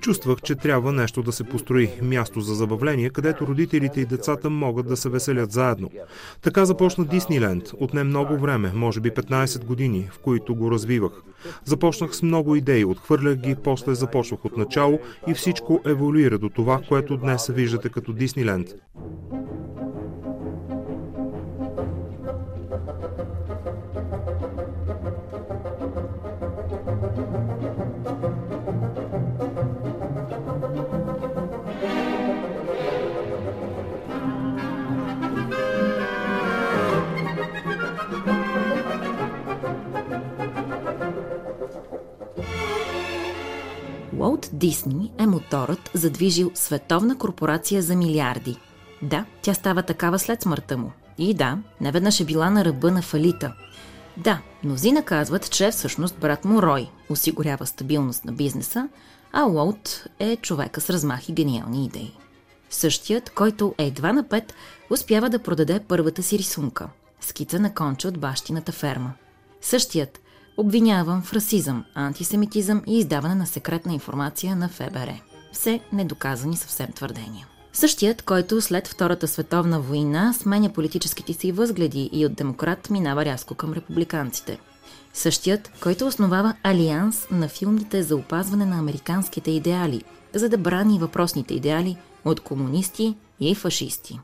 Чувствах, че трябва нещо да се построи, място за забавление, където родителите и децата могат да се веселят заедно. Така започна Дисниленд. Отне много време, може би 15 години, в които го развивах. Започнах с много идеи, отхвърлях ги, после започвах от начало и всичко еволюира до това, което днес виждате като Дисниленд. Дисни е моторът, задвижил световна корпорация за милиарди. Да, тя става такава след смъртта му. И да, неведнъж е била на ръба на фалита. Да, мнозина казват, че всъщност брат му Рой осигурява стабилност на бизнеса, а Уолт е човека с размах и гениални идеи. Същият, който едва на пет успява да продаде първата си рисунка – скица на конче от бащината ферма. Същият, обвиняван в расизъм, антисемитизъм и издаване на секретна информация на ФБР. Все недоказани съвсем твърдения. Същият, който след Втората световна война сменя политическите си възгледи и от демократ минава рязко към републиканците. Същият, който основава алианс на филмите за опазване на американските идеали, за да брани въпросните идеали от комунисти и фашисти.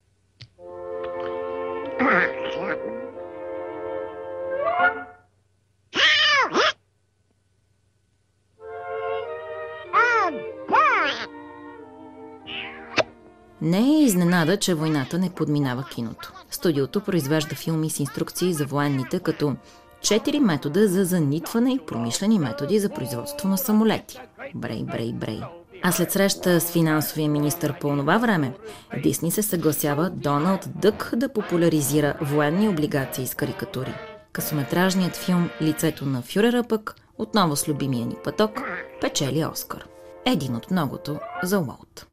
Не е изненада, че войната не подминава киното. Студиото произвежда филми с инструкции за военните, като четири метода за занитване и промишлени методи за производство на самолети. Брей, брей, брей. А след среща с финансовия министр по това време, Дисни се съгласява Доналд Дък да популяризира военни облигации с карикатури. Късометражният филм Лицето на фюрера пък, отново с любимия ни пъток, печели Оскар. Един от многото за Уолт.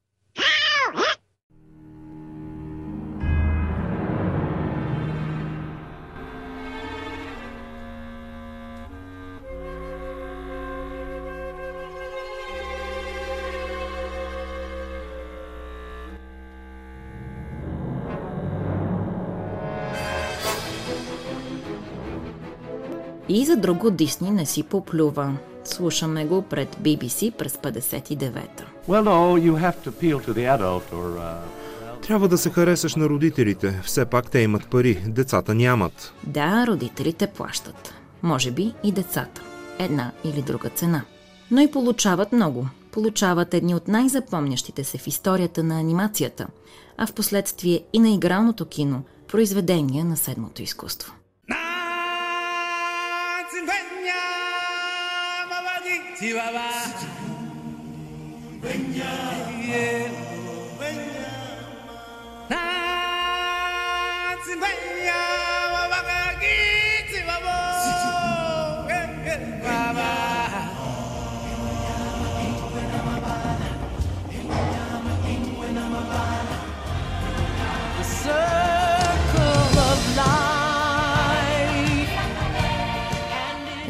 И за друго Дисни не си поплюва. Слушаме го пред BBC през 59-та. Well, no, you have to appeal to the adult or, uh... Трябва да се харесаш на родителите. Все пак те имат пари, децата нямат. Да, родителите плащат. Може би и децата. Една или друга цена. Но и получават много. Получават едни от най-запомнящите се в историята на анимацията, а в последствие и на игралното кино, произведения на седмото изкуство. Benya Babadi Chihuahua Benya Benya Nats Benya Babagi Chihuahua Baba So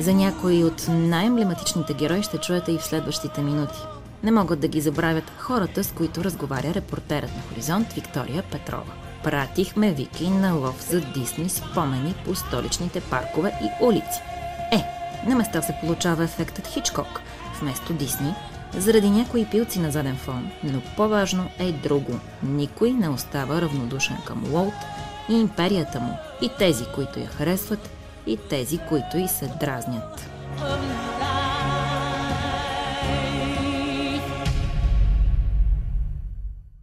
За някои от най-емблематичните герои ще чуете и в следващите минути. Не могат да ги забравят хората, с които разговаря репортерът на Хоризонт Виктория Петрова. Пратихме Вики на лов за Дисни спомени по столичните паркове и улици. Е, на места се получава ефектът Хичкок, вместо Дисни, заради някои пилци на заден фон, но по-важно е друго. Никой не остава равнодушен към Уолт и империята му, и тези, които я харесват, и тези, които и се дразнят.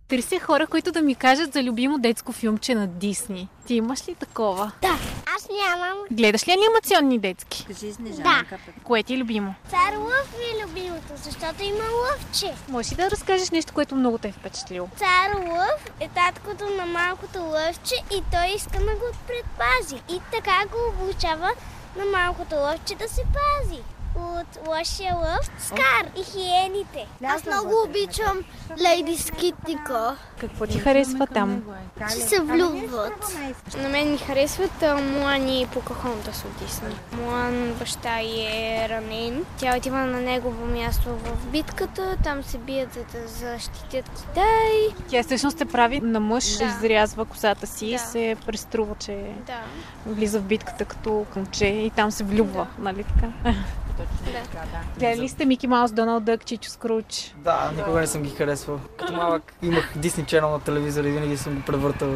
Търся хора, които да ми кажат за любимо детско филмче на Дисни. Ти имаш ли такова? Да, аз нямам. Гледаш ли анимационни детски? Кажи Снежанка. Да. Кое ти е любимо? Цар Лъв ми е любимото, защото има лъвче. Можеш ли да разкажеш нещо, което много те е впечатлило? Цар Лъв е таткото на малкото лъвче и той иска да го предпази. И така го обучава на малкото лъвче да се пази. От Лошия лъв, Скар и хиените. Аз много обичам Лейди Скитника. Какво ти харесва там? Че се влюбват. На мен ми харесват Муан и Покахонтас от Дисни. Муан баща е ранен. Тя отива на негово място в битката. Там се бият за да защитят Китай. Тя всъщност се прави на мъж, Да. изрязва косата си и Да. се преструва, че Да. влиза в битката като момче и там се влюбва, нали така? Гледали ли сте Мики Маус, Доналд Дък, Чичо Скруч? Да, никога не съм ги харесвал. Като малък имах Disney Channel на телевизора и винаги съм го превъртал.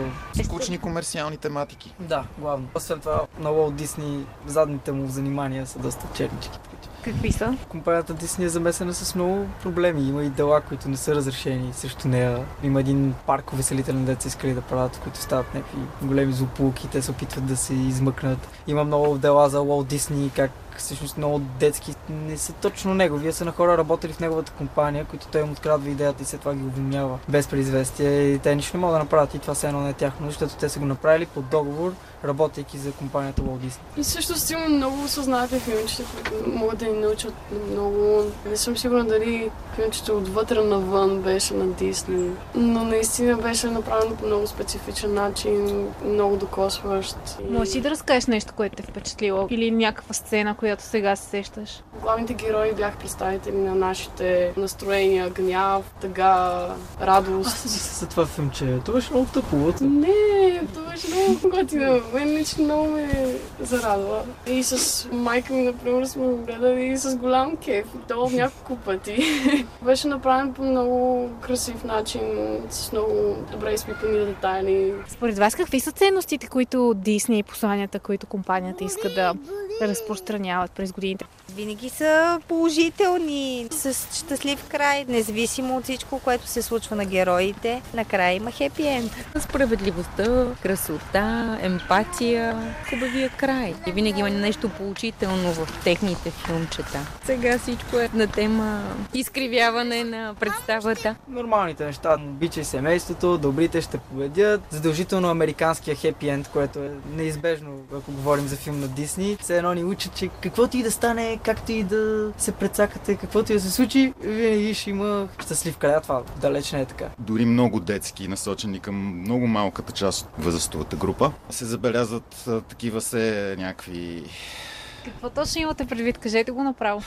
Скучни комерциални тематики. Да, главно. Освен това, на Walt Disney задните му занимания са доста чернички. Какви са? Компанията Disney е замесена с много проблеми. Има и дела, които не са разрешени срещу нея. Има един парк увеселителен дет са искали да правят, в които стават някакви големи злополуки. Те се опитват да се измъкнат. Има много дела за Walt Disney, как всъщност много детски не са точно негови, са на хора работили в неговата компания, които той им открадва идеята и след това ги обвинява без предизвестие и те нищо не могат да направят и това все едно не е тяхно, защото те са го направили под договор, работейки за компанията Walt Disney. И също си има много осъзнати филмчета, които могат да ни научат много. Не съм сигурна дали филмчето отвътре навън беше на Дисни, но наистина беше направено по много специфичен начин, много докосващ. И Може ли да разкажеш нещо, което те е впечатлило? Или някаква сцена, която сега се сещаш? Главните герои бяха представители на нашите настроения, гняв, тъга, радост. Аз се за това филмче. Това беше много тъпо. Не, това беше много готино. Мен лично много ме зарадва. И с майка ми, например, сме го гледали и с голям кеф. И то няколко пъти. беше направен по много красив начин, с много добре изпипани детайли. Според вас какви са ценностите, които Дисни и посланията, които компанията иска да разпространяват през годините? Винаги са положителни, с щастлив край, независимо от всичко, което се случва на героите. Накрая има хепи енд. Справедливостта, красота, емпатия, хубавия край. И винаги има нещо поучително в техните филмчета. Сега всичко е на тема изкривяване на представата. Нормалните неща. Обичай семейството, добрите ще победят. Задължително американския хепи енд, което е неизбежно, ако говорим за филм на Дисни. Все едно ни учат, че каквото и да стане, както и да се прецакате, каквото и да се случи, винаги ще има щастлив край. А Това далеч не е така. Дори много детски, насочени към много малката част от възрастовата група, се забелязват такива се някакви Какво точно имате предвид? Кажете го направо.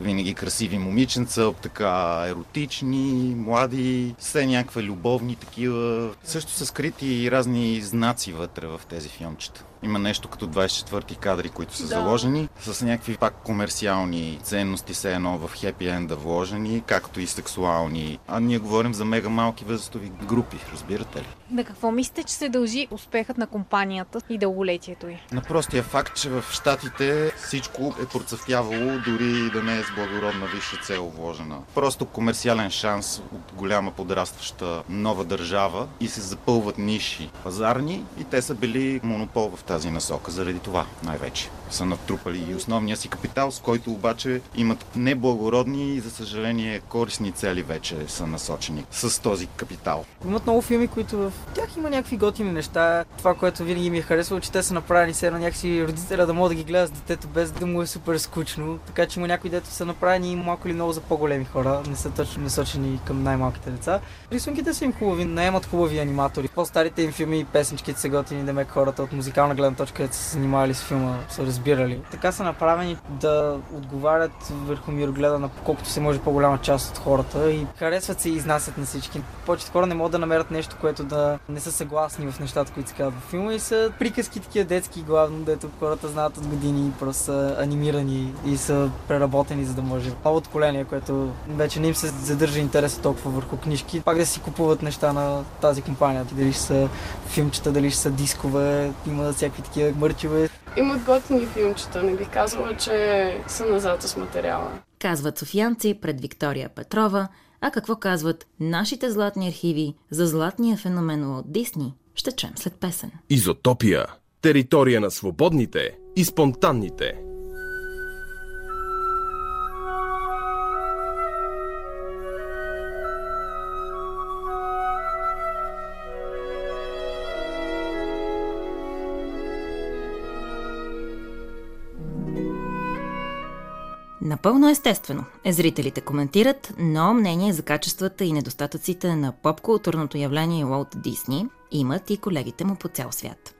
винаги красиви момиченца, така еротични, млади, все някаква любовни такива. Също са скрити и разни знаци вътре в тези филмчета. Има нещо като 24-ти кадри, които са Да. заложени, с някакви пак комерциални ценности, все едно в хепи енда вложени, както и сексуални. А ние говорим за мега малки възрастови групи, разбирате ли? На какво мислите, че се дължи успехът на компанията и дълголетието й? На простия факт, че в Штатите всичко е процъфтявало, дори да не е с благородна висша цел вложена. Просто комерциален шанс от голяма подрастваща нова държава и се запълват ниши пазарни и те са били монопол в тази насока. Заради това най-вече са натрупали и основния си капитал, с който обаче имат неблагородни и за съжаление корисни цели вече са насочени с този капитал. Имат много филми, които в тях има някакви готини неща. Това, което винаги ми е харесало, че те са направени все едно някакси родителя да може да ги гледа с детето без да му е супер скучно. Така че има някои дето са направени малко или много за по-големи хора, не са точно насочени към най-малките деца. Рисунките са им хубави, наемат хубави аниматори. По-старите им филми и песничките са готини, демек хората от музикална гледна точка, където са се занимавали с филма, са разбирали. Така са направени да отговарят върху мирогледа на колкото се може по-голяма част от хората и харесват се и изнасят на всички. Повечето хора не могат да намерят нещо, което да не са съгласни в нещата, които се казват в филма и са приказки такива детски главно, дето хората знаят от години и просто са анимирани и са преработени, за да може новото поколение, което вече не им се задържа интереса толкова върху книжки, пак да си купуват неща на тази компания. Дали ще са филмчета, дали ще са дискове, има всякакви такива мърчове. Имат готини филмчета, не бих казала, че са назад с материала. Казват софиянци пред Виктория Петрова, а какво казват нашите златни архиви за златния феномен от Дисни, ще чуем след песен. Изотопия. Територия на свободните и спонтанните. Напълно естествено е зрителите коментират, но мнение за качествата и недостатъците на поп-културното явление Уолт Дисни имат и колегите му по цял свят.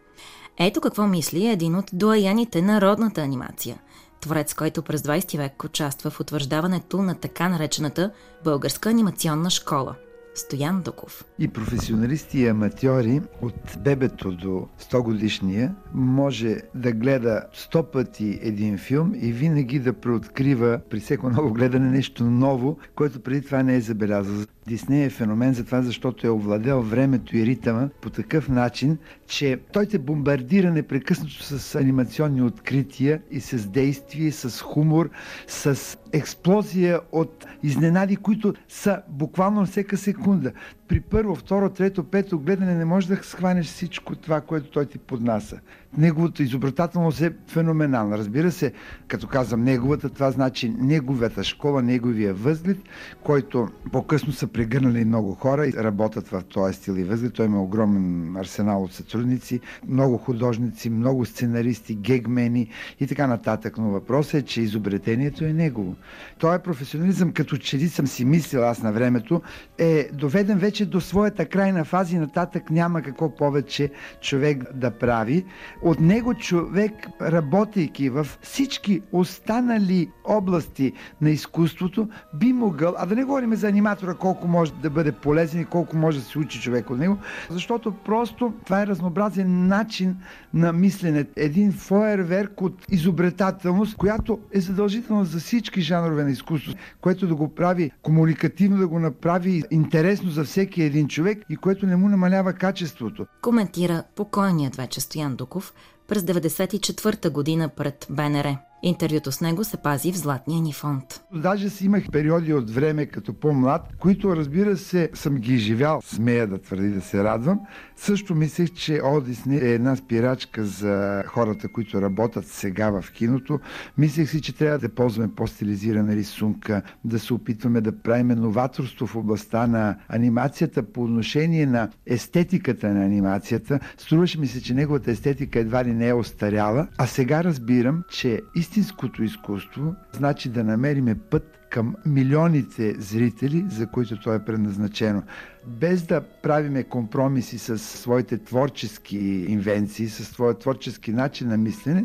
Ето какво мисли един от доаяните на родната анимация – творец, който през 20 век участва в утвърждаването на така наречената българска анимационна школа – Стоян Дуков. И професионалисти и аматьори от бебето до 100 годишния може да гледа 100 пъти един филм и винаги да преоткрива при всеко ново гледане нещо ново, което преди това не е забелязал. Дисней е феномен за това, защото е овладел времето и ритъма по такъв начин, че той те бомбардира непрекъснато с анимационни открития и с действие, с хумор, с експлозия от изненади, които са буквално всека секунда при първо, второ, трето, пето гледане не можеш да схванеш всичко това, което той ти поднася. Неговата изобретателност е феноменална. Разбира се, като казвам неговата, това значи неговата школа, неговия възглед, който по-късно са прегърнали много хора и работят в този стил и възглед. Той има огромен арсенал от сътрудници, много художници, много сценаристи, гегмени и така нататък. Но въпросът е, че изобретението е негово. Той е професионализъм, като че ли съм си мислил аз на времето, е доведен вече до своята крайна фаза и нататък няма какво повече човек да прави. От него човек, работейки в всички останали области на изкуството, би могъл, а да не говорим за аниматора колко може да бъде полезен и колко може да се учи човек от него, защото просто това е разнообразен начин на мислене. Един фойерверк от изобретателност, която е задължителна за всички жанрове на изкуство, което да го прави комуникативно, да го направи интересно за всеки един човек и което не му намалява качеството. Коментира покойният вече Стоян Дуков през 94-та година пред БНР. Интервюто с него се пази в златния ни фонд. Даже си имах периоди от време като по-млад, които разбира се съм ги изживял, смея да твърди да се радвам. Също мислех, че Одисни е една спирачка за хората, които работят сега в киното. Мислех си, че трябва да ползваме по-стилизирана рисунка, да се опитваме да правим новаторство в областта на анимацията по отношение на естетиката на анимацията. Струваше ми се, че неговата естетика едва ли не е остаряла, а сега разбирам, че истинското изкуство значи да намериме път към милионите зрители, за които то е предназначено без да правиме компромиси с своите творчески инвенции, с своя творчески начин на мислене,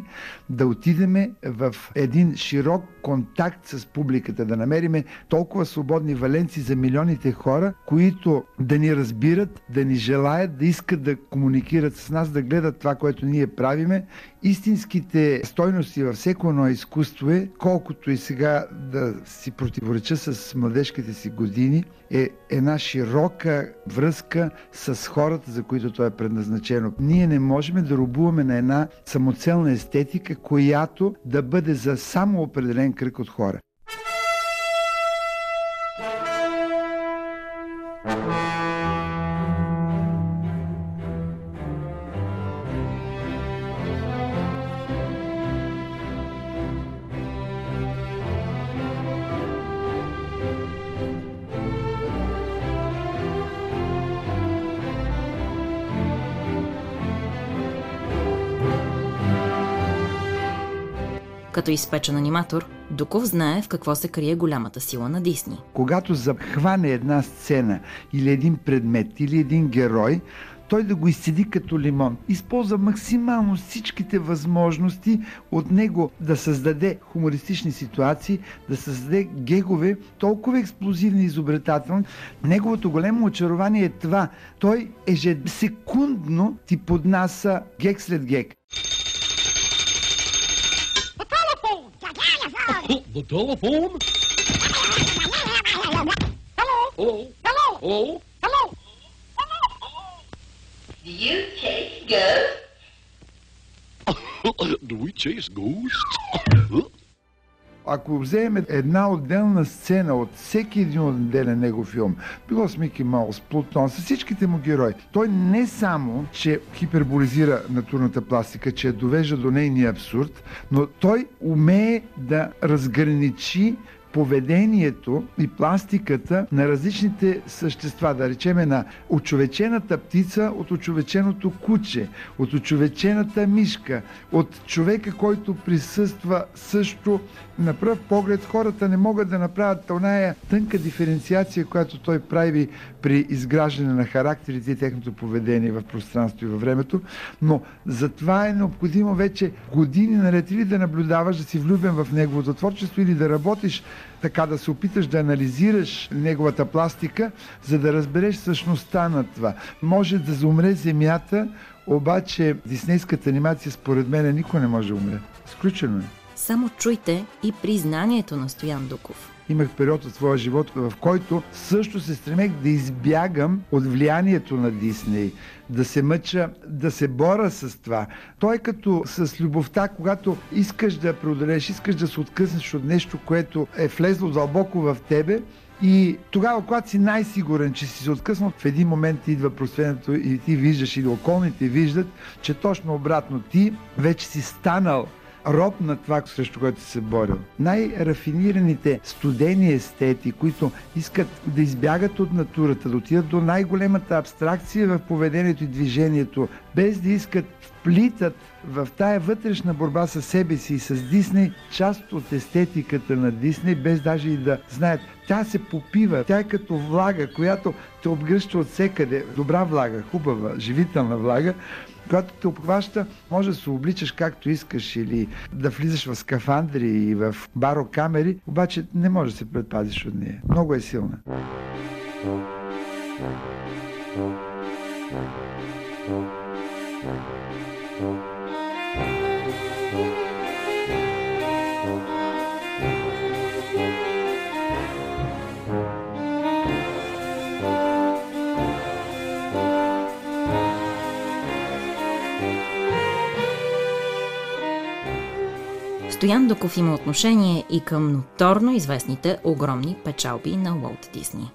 да отидеме в един широк контакт с публиката, да намериме толкова свободни валенци за милионите хора, които да ни разбират, да ни желаят, да искат да комуникират с нас, да гледат това, което ние правиме. Истинските стойности във всеко едно изкуство е, колкото и сега да си противореча с младежките си години, е една широка връзка с хората, за които то е предназначено. Ние не можем да рубуваме на една самоцелна естетика, която да бъде за само определен кръг от хора. Като изпечен аниматор, Дуков знае в какво се крие голямата сила на Дисни. Когато захване една сцена или един предмет или един герой, той да го изцеди като лимон. Използва максимално всичките възможности от него да създаде хумористични ситуации, да създаде гегове, толкова експлозивни и изобретателни. Неговото големо очарование е това. Той ежесекундно ти поднася гек след гек. The telephone? Hello? Hello? Hello? Hello? Hello? Do you chase ghosts? Do we chase ghosts? ако вземем една отделна сцена от всеки един отделен негов филм, било с Мики Маус, Плутон, с всичките му герои, той не само, че хиперболизира натурната пластика, че я довежда до нейния абсурд, но той умее да разграничи поведението и пластиката на различните същества, да речеме на очовечената птица от очовеченото куче, от очовечената мишка, от човека, който присъства също. На пръв поглед хората не могат да направят оная тънка диференциация, която той прави при изграждане на характерите и техното поведение в пространството и във времето, но затова е необходимо вече години наред или да наблюдаваш, да си влюбен в неговото творчество или да работиш така да се опиташ да анализираш неговата пластика, за да разбереш същността на това. Може да заумре земята, обаче диснейската анимация според мен никой не може да умре. Сключено е. Само чуйте и признанието на Стоян Дуков. Имах период от своя живот, в който също се стремех да избягам от влиянието на Дисней, да се мъча, да се бора с това. Той като с любовта, когато искаш да преодолееш, искаш да се откъснеш от нещо, което е влезло дълбоко в тебе, и тогава, когато си най-сигурен, че си се откъснал, в един момент идва просвенето и ти виждаш, или околните виждат, че точно обратно ти вече си станал роб на това, срещу което се борил. Най-рафинираните студени естети, които искат да избягат от натурата, да отидат до най-големата абстракция в поведението и движението, без да искат вплитат в тая вътрешна борба с себе си и с Дисней част от естетиката на Дисней, без даже и да знаят. Тя се попива, тя е като влага, която те обгръща от всекъде. Добра влага, хубава, живителна влага, когато те обхваща, може да се обличаш както искаш или да влизаш в скафандри и в барокамери, обаче не можеш да се предпазиш от нея. Много е силна. Стоян Доков има отношение и към ноторно известните огромни печалби на Уолт Дисни.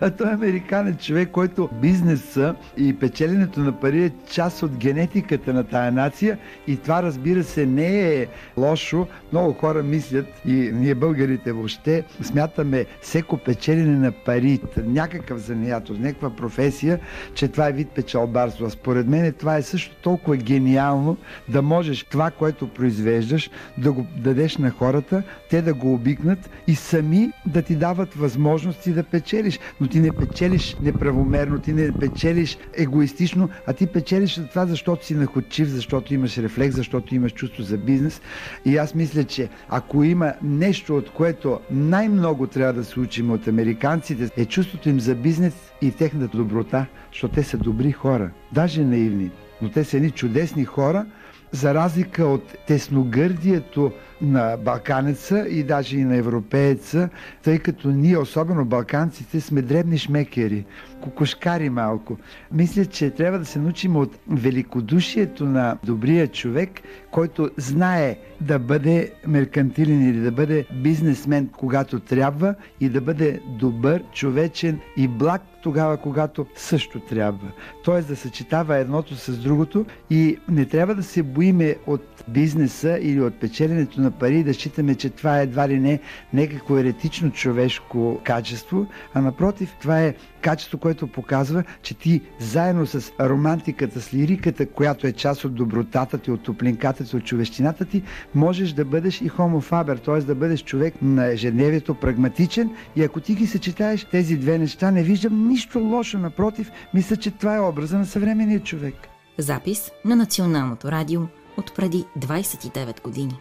А той е американец човек, който бизнеса и печеленето на пари е част от генетиката на тая нация и това разбира се не е лошо. Много хора мислят и ние българите въобще смятаме всеко печелене на пари, някакъв занаятост, някаква професия, че това е вид печалбарство. Според мен това е също толкова гениално да можеш това, което произвеждаш, да го дадеш на хората, те да го обикнат и сами да ти дават възможности да печелиш печелиш, но ти не печелиш неправомерно, ти не печелиш егоистично, а ти печелиш за това, защото си находчив, защото имаш рефлекс, защото имаш чувство за бизнес. И аз мисля, че ако има нещо, от което най-много трябва да се учим от американците, е чувството им за бизнес и техната доброта, защото те са добри хора, даже наивни, но те са едни чудесни хора, за разлика от тесногърдието на балканеца и даже и на европееца, тъй като ние, особено балканците, сме дребни шмекери, кукушкари малко. Мисля, че трябва да се научим от великодушието на добрия човек, който знае да бъде меркантилен или да бъде бизнесмен, когато трябва и да бъде добър, човечен и благ тогава, когато също трябва. Тоест да съчетава едното с другото и не трябва да се боиме от бизнеса или от печеленето на пари, да считаме, че това е едва ли не някакво еретично човешко качество, а напротив, това е качество, което показва, че ти заедно с романтиката, с лириката, която е част от добротата ти, от топлинката ти, от човещината ти, можеш да бъдеш и хомофабер, т.е. да бъдеш човек на ежедневието, прагматичен и ако ти ги съчетаеш тези две неща, не виждам нищо лошо, напротив, мисля, че това е образа на съвременния човек. Запис на Националното радио от преди 29 години.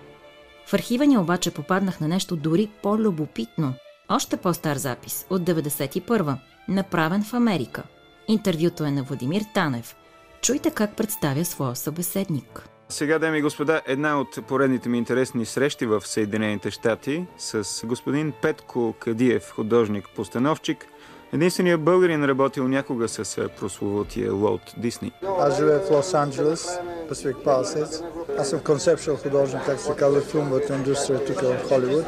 В архива ни обаче попаднах на нещо дори по-любопитно. Още по-стар запис от 91 направен в Америка. Интервюто е на Владимир Танев. Чуйте как представя своя събеседник. Сега, дами и господа, една от поредните ми интересни срещи в Съединените щати с господин Петко Кадиев, художник-постановчик, Единственият българин работил някога с прословутия Уолт Дисни. Аз живея в Лос-Анджелес, Pacific Palisades. Аз съм концепшъл художник, как се казва филмовата индустрия тук в Холивуд.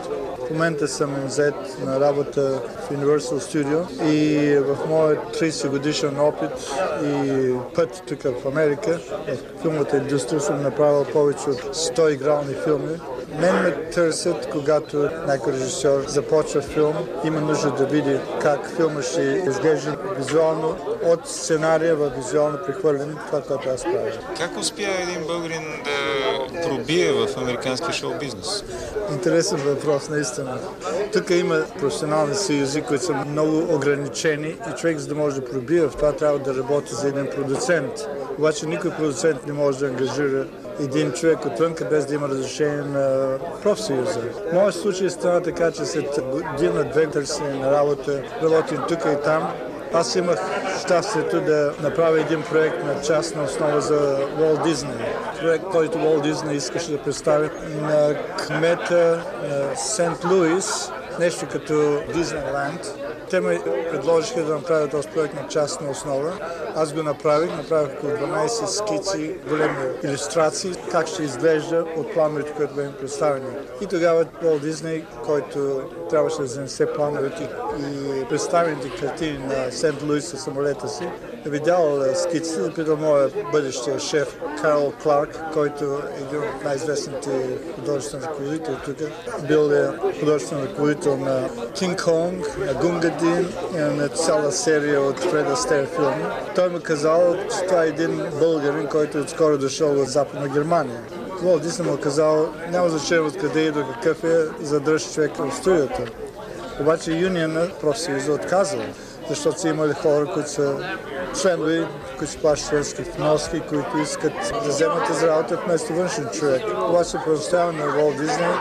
В момента съм зает на работа в Universal Studio и в моят 30 годишен опит и път тук в Америка, в филмата индустрия съм направил повече от 100 игрални филми мен ме търсят, когато някой режисьор започва филм, има нужда да види как филма ще изглежда визуално от сценария в визуално прехвърляне, това, което аз правя. Как успя един българин да пробие в американския шоу-бизнес? Интересен въпрос, наистина. Тук има професионални съюзи, които са много ограничени и човек, за да може да пробие в това, трябва да работи за един продуцент. Обаче никой продуцент не може да ангажира един човек отвънка, без да има разрешение на профсъюза. В моят случай стана така, че след година-две търсене на работа, работим тук и там, аз имах щастието да направя един проект на частна основа за Walt Disney. Проект, който Walt Disney искаше да представи на кмета на Сент Луис, нещо като Дизнейленд. Те ме предложиха да направя този проект на частна основа. Аз го направих, направих около 12 скици, големи иллюстрации, как ще изглежда от плановете, които бяха представени. И тогава Пол Дизней, който трябваше да занесе плановете и представените картини на Сент Луис със самолета си, видял скиците и питал моя бъдещия шеф Карл Кларк, който е един от най-известните художествени ръководители тук. Бил е художествен ръководител на Кинг Конг, на Гунгадин и на цяла серия от Фред Астер филми. Той ми казал, че това е един българин, който е отскоро дошъл от Западна Германия. Уолт Дисни му казал, няма значение откъде и до какъв е, задръж човек в студията. Обаче Юниона профсъюза отказал защото са имали хора, които са членове, които си плащат членски вноски, които искат да вземат за работа вместо външен човек. Това се предоставя на Walt Disney.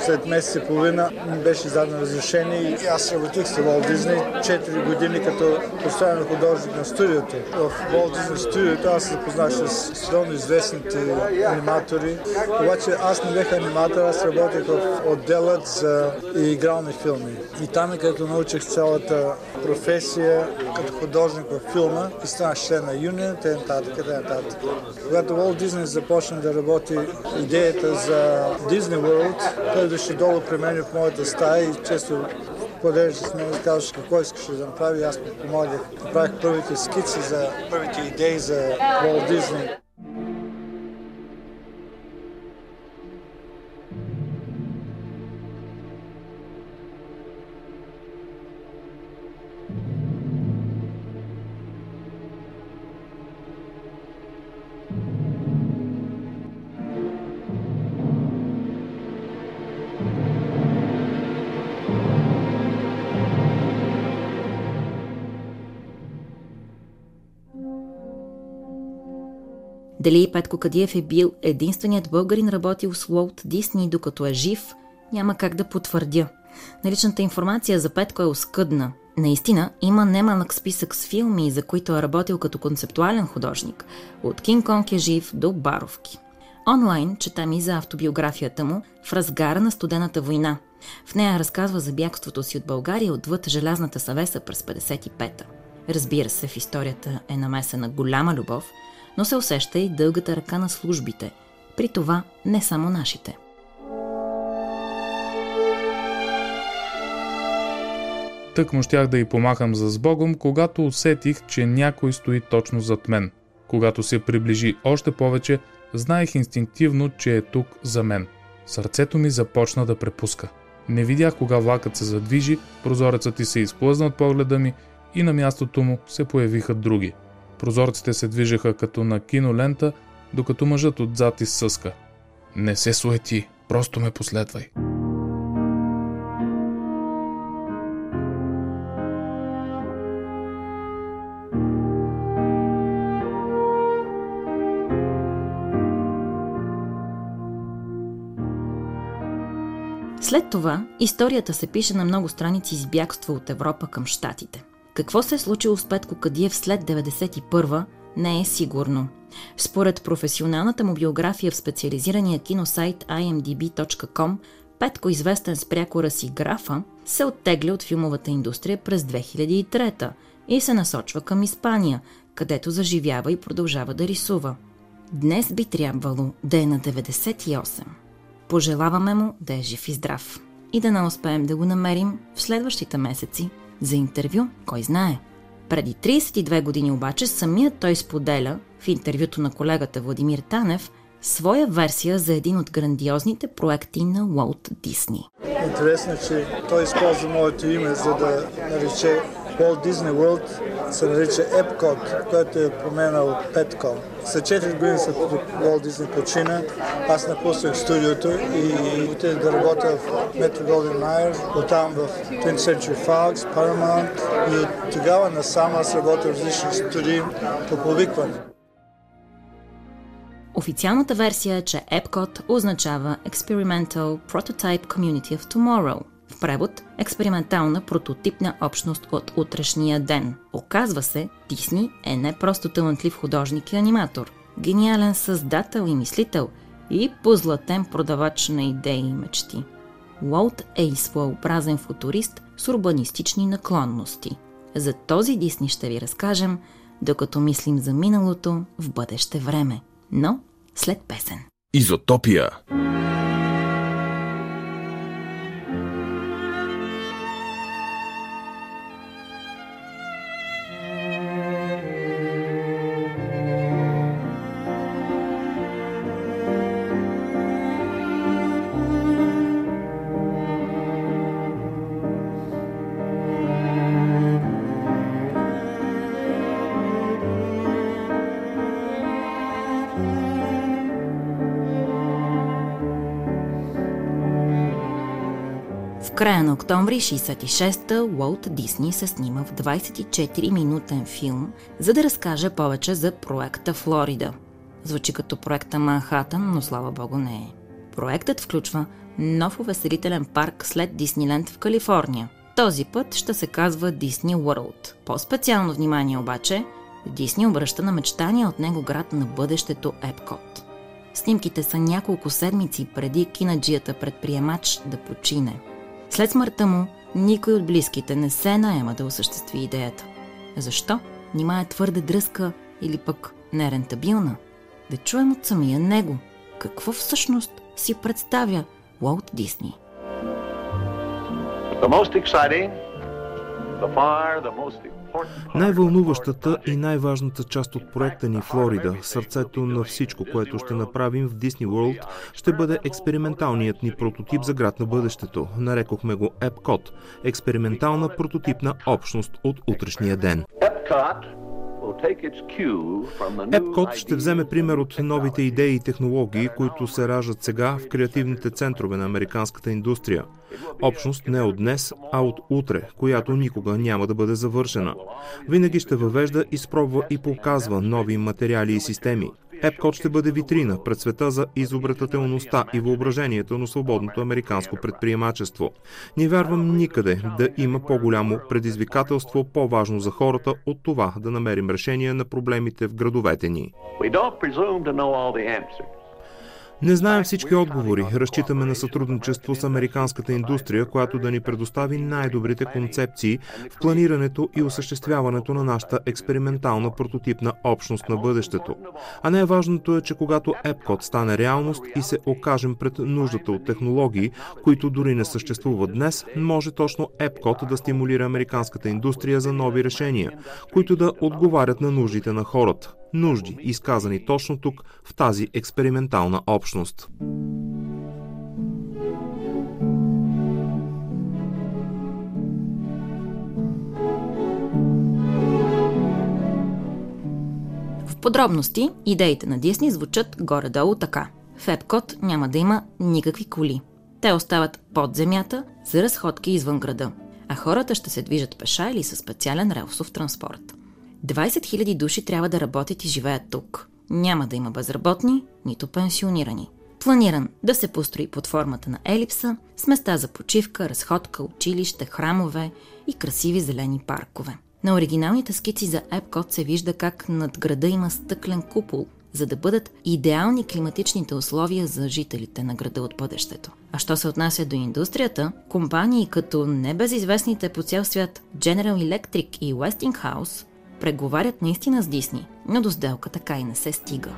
След месец и половина ми беше зададено разрешение и аз работих с Walt Disney 4 години като постоянен художник на студиото. В Walt Disney студиото аз се запознах с силно известните аниматори. Обаче аз не бях аниматор, аз работех в отделът за игрални филми. И там е където научих цялата професия професия като художник в филма и станах член на Юнион, те нататък. Когато Уолт Дизни започна да работи идеята за Disney World, той дошли долу при мен в моята стая и често поделяше с мен и казваше какво искаше да направи. Аз му помогнах. Направих първите скици за първите идеи за Уолт Дизни. Дали Петко Кадиев е бил единственият българин работил с Уолт Дисни докато е жив, няма как да потвърдя. Наличната информация за Петко е оскъдна. Наистина има немалък списък с филми, за които е работил като концептуален художник, от Кинг Конг е жив до Баровки. Онлайн четам и за автобиографията му в разгара на студената война. В нея разказва за бягството си от България отвъд желязната съвеса през 55-та. Разбира се, в историята е намесена голяма любов – но се усеща и дългата ръка на службите, при това не само нашите. Тък му щях да й помахам за сбогом, когато усетих, че някой стои точно зад мен. Когато се приближи още повече, знаех инстинктивно, че е тук за мен. Сърцето ми започна да препуска. Не видях кога влакът се задвижи, прозорецът ти се изплъзна от погледа ми и на мястото му се появиха други – Прозорците се движеха като на кинолента, докато мъжът отзад изсъска. Не се суети, просто ме последвай. След това историята се пише на много страници с бягство от Европа към Штатите. Какво се е случило с Петко Кадиев след 91 не е сигурно. Според професионалната му биография в специализирания киносайт imdb.com, Петко, известен с прякора си графа, се оттегля от филмовата индустрия през 2003 и се насочва към Испания, където заживява и продължава да рисува. Днес би трябвало да е на 98. Пожелаваме му да е жив и здрав. и да не успеем да го намерим в следващите месеци за интервю, кой знае. Преди 32 години обаче самият той споделя в интервюто на колегата Владимир Танев своя версия за един от грандиозните проекти на Уолт Дисни. Интересно че той използва моето име, за да нарече Walt Disney World се нарича Epcot, който е променял Petco. За 4 години след Walt Disney почина, аз напуснах студиото и отидах да работя в Metro Golden Mayer, оттам в 20th Century Fox, Paramount и от тогава насам аз работя в различни студии по повикване. Официалната версия е, че Epcot означава Experimental Prototype Community of Tomorrow. Превод – експериментална прототипна общност от утрешния ден. Оказва се, Дисни е не просто талантлив художник и аниматор, гениален създател и мислител и позлатен продавач на идеи и мечти. Уолт е и своеобразен футурист с урбанистични наклонности. За този Дисни ще ви разкажем, докато мислим за миналото в бъдеще време – но след песен. Изотопия. Октомври 66-та Уолт Дисни се снима в 24-минутен филм, за да разкаже повече за проекта Флорида. Звучи като проекта Манхатън, но слава богу не е. Проектът включва нов увеселителен парк след Дисниленд в Калифорния. Този път ще се казва Дисни World. По-специално внимание обаче, Дисни обръща на мечтания от него град на бъдещето Епкот. Снимките са няколко седмици преди кинаджията предприемач да почине – след смъртта му, никой от близките не се наема да осъществи идеята. Защо? Нима е твърде дръзка или пък нерентабилна? Да чуем от самия него. Какво всъщност си представя Уолт Дисни? The most exciting, the far the most най-вълнуващата и най-важната част от проекта ни Флорида, сърцето на всичко, което ще направим в Дисни World, ще бъде експерименталният ни прототип за град на бъдещето. Нарекохме го Epcot – експериментална прототипна общност от утрешния ден. Epcot ще вземе пример от новите идеи и технологии, които се раждат сега в креативните центрове на американската индустрия. Общност не от днес, а от утре, която никога няма да бъде завършена. Винаги ще въвежда, изпробва и показва нови материали и системи. Епкот ще бъде витрина пред света за изобретателността и въображението на свободното американско предприемачество. Не вярвам никъде да има по-голямо предизвикателство, по-важно за хората от това да намерим решение на проблемите в градовете ни. Не знаем всички отговори. Разчитаме на сътрудничество с американската индустрия, която да ни предостави най-добрите концепции в планирането и осъществяването на нашата експериментална прототипна общност на бъдещето. А най-важното е, че когато Epcot стане реалност и се окажем пред нуждата от технологии, които дори не съществуват днес, може точно Epcot да стимулира американската индустрия за нови решения, които да отговарят на нуждите на хората нужди, изказани точно тук, в тази експериментална общност. В подробности идеите на Дисни звучат горе-долу така. В Епкот няма да има никакви коли. Те остават под земята за разходки извън града, а хората ще се движат пеша или със специален релсов транспорт. 20 000 души трябва да работят и живеят тук. Няма да има безработни, нито пенсионирани. Планиран да се построи под формата на елипса с места за почивка, разходка, училище, храмове и красиви зелени паркове. На оригиналните скици за Epcot се вижда как над града има стъклен купол, за да бъдат идеални климатичните условия за жителите на града от бъдещето. А що се отнася до индустрията, компании като небезизвестните по цял свят General Electric и Westinghouse преговарят наистина с Дисни, но до сделка така и не се стига.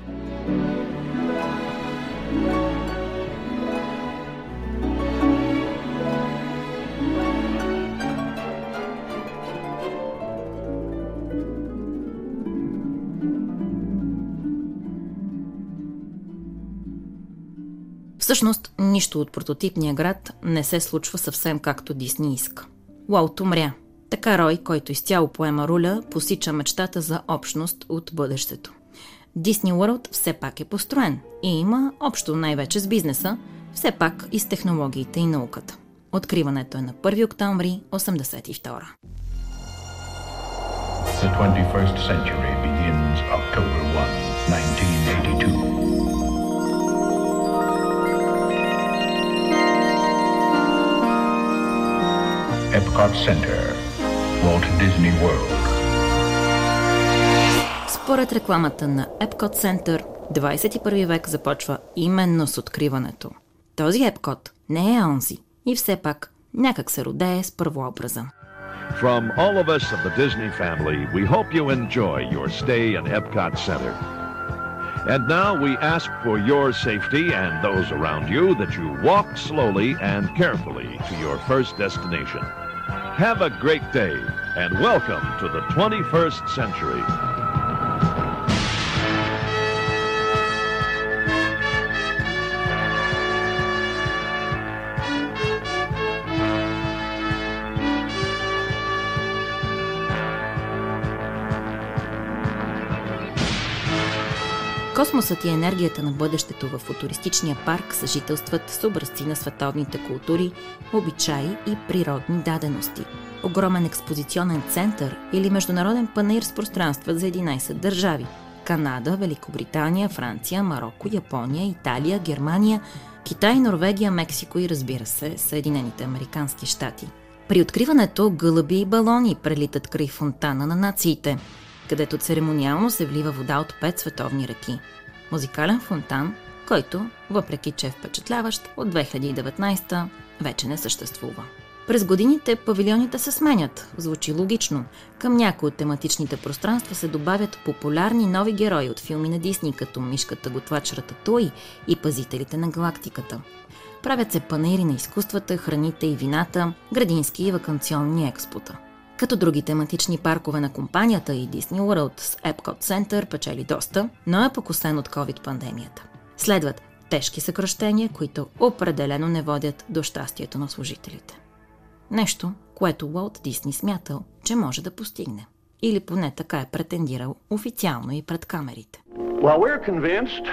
Всъщност, нищо от прототипния град не се случва съвсем както Дисни иска. Уалт умря – така Рой, който изцяло поема руля, посича мечтата за общност от бъдещето. Дисни Уърлд все пак е построен и има общо най-вече с бизнеса, все пак и с технологиите и науката. Откриването е на 1 октомври 1982. The 21st century begins October 1, 1982. Epcot Center, Walt Disney World. Според рекламата на Epcot Center, 21 век започва именно с откриването. Този Epcot не е онзи и все пак някак се родее с първообраза. From all of us of the Disney family, we hope you enjoy your stay in Epcot Center. And now we ask for your safety and those around you that you walk slowly and carefully to your first destination. Have a great day and welcome to the 21st century. Космосът и енергията на бъдещето в футуристичния парк съжителстват с образци на световните култури, обичаи и природни дадености. Огромен експозиционен център или международен панер с пространства за 11 държави – Канада, Великобритания, Франция, Марокко, Япония, Италия, Германия, Китай, Норвегия, Мексико и разбира се, Съединените Американски щати. При откриването гълъби и балони прелитат край фонтана на нациите – където церемониално се влива вода от пет световни реки. Музикален фонтан, който, въпреки че е впечатляващ, от 2019 вече не съществува. През годините павилионите се сменят, звучи логично. Към някои от тематичните пространства се добавят популярни нови герои от филми на Дисни, като Мишката готвач Рататуй и Пазителите на галактиката. Правят се панери на изкуствата, храните и вината, градински и вакансионни експота. Като други тематични паркове на компанията и Disney World с Epcot Center печели доста, но е покосен от COVID-пандемията. Следват тежки съкръщения, които определено не водят до щастието на служителите. Нещо, което Уолт Дисни смятал, че може да постигне. Или поне така е претендирал официално и пред камерите. Well, we're convinced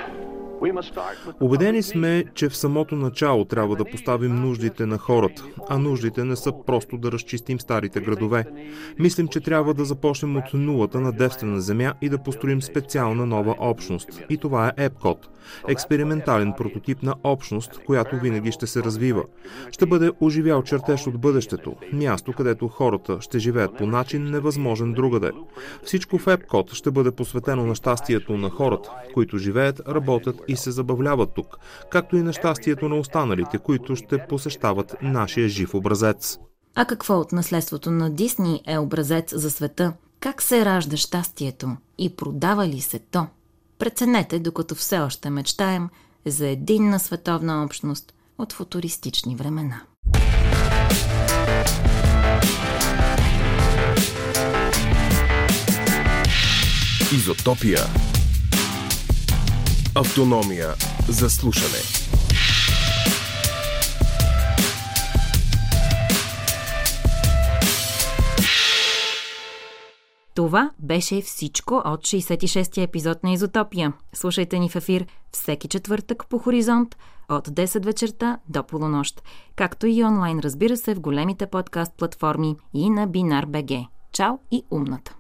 Обедени сме, че в самото начало трябва да поставим нуждите на хората, а нуждите не са просто да разчистим старите градове. Мислим, че трябва да започнем от нулата на девствена земя и да построим специална нова общност. И това е Епкот. Експериментален прототип на общност, която винаги ще се развива. Ще бъде оживял чертеж от бъдещето, място, където хората ще живеят по начин невъзможен другаде. Всичко в Епкот ще бъде посветено на щастието на хората, които живеят, работят и се забавляват тук, както и на щастието на останалите, които ще посещават нашия жив образец. А какво от наследството на Дисни е образец за света? Как се ражда щастието и продава ли се то? Преценете, докато все още мечтаем за единна световна общност от футуристични времена. Изотопия Автономия за слушане. Това беше всичко от 66-я епизод на Изотопия. Слушайте ни в ефир всеки четвъртък по Хоризонт от 10 вечерта до полунощ, както и онлайн, разбира се, в големите подкаст платформи и на БГ. Чао и умната!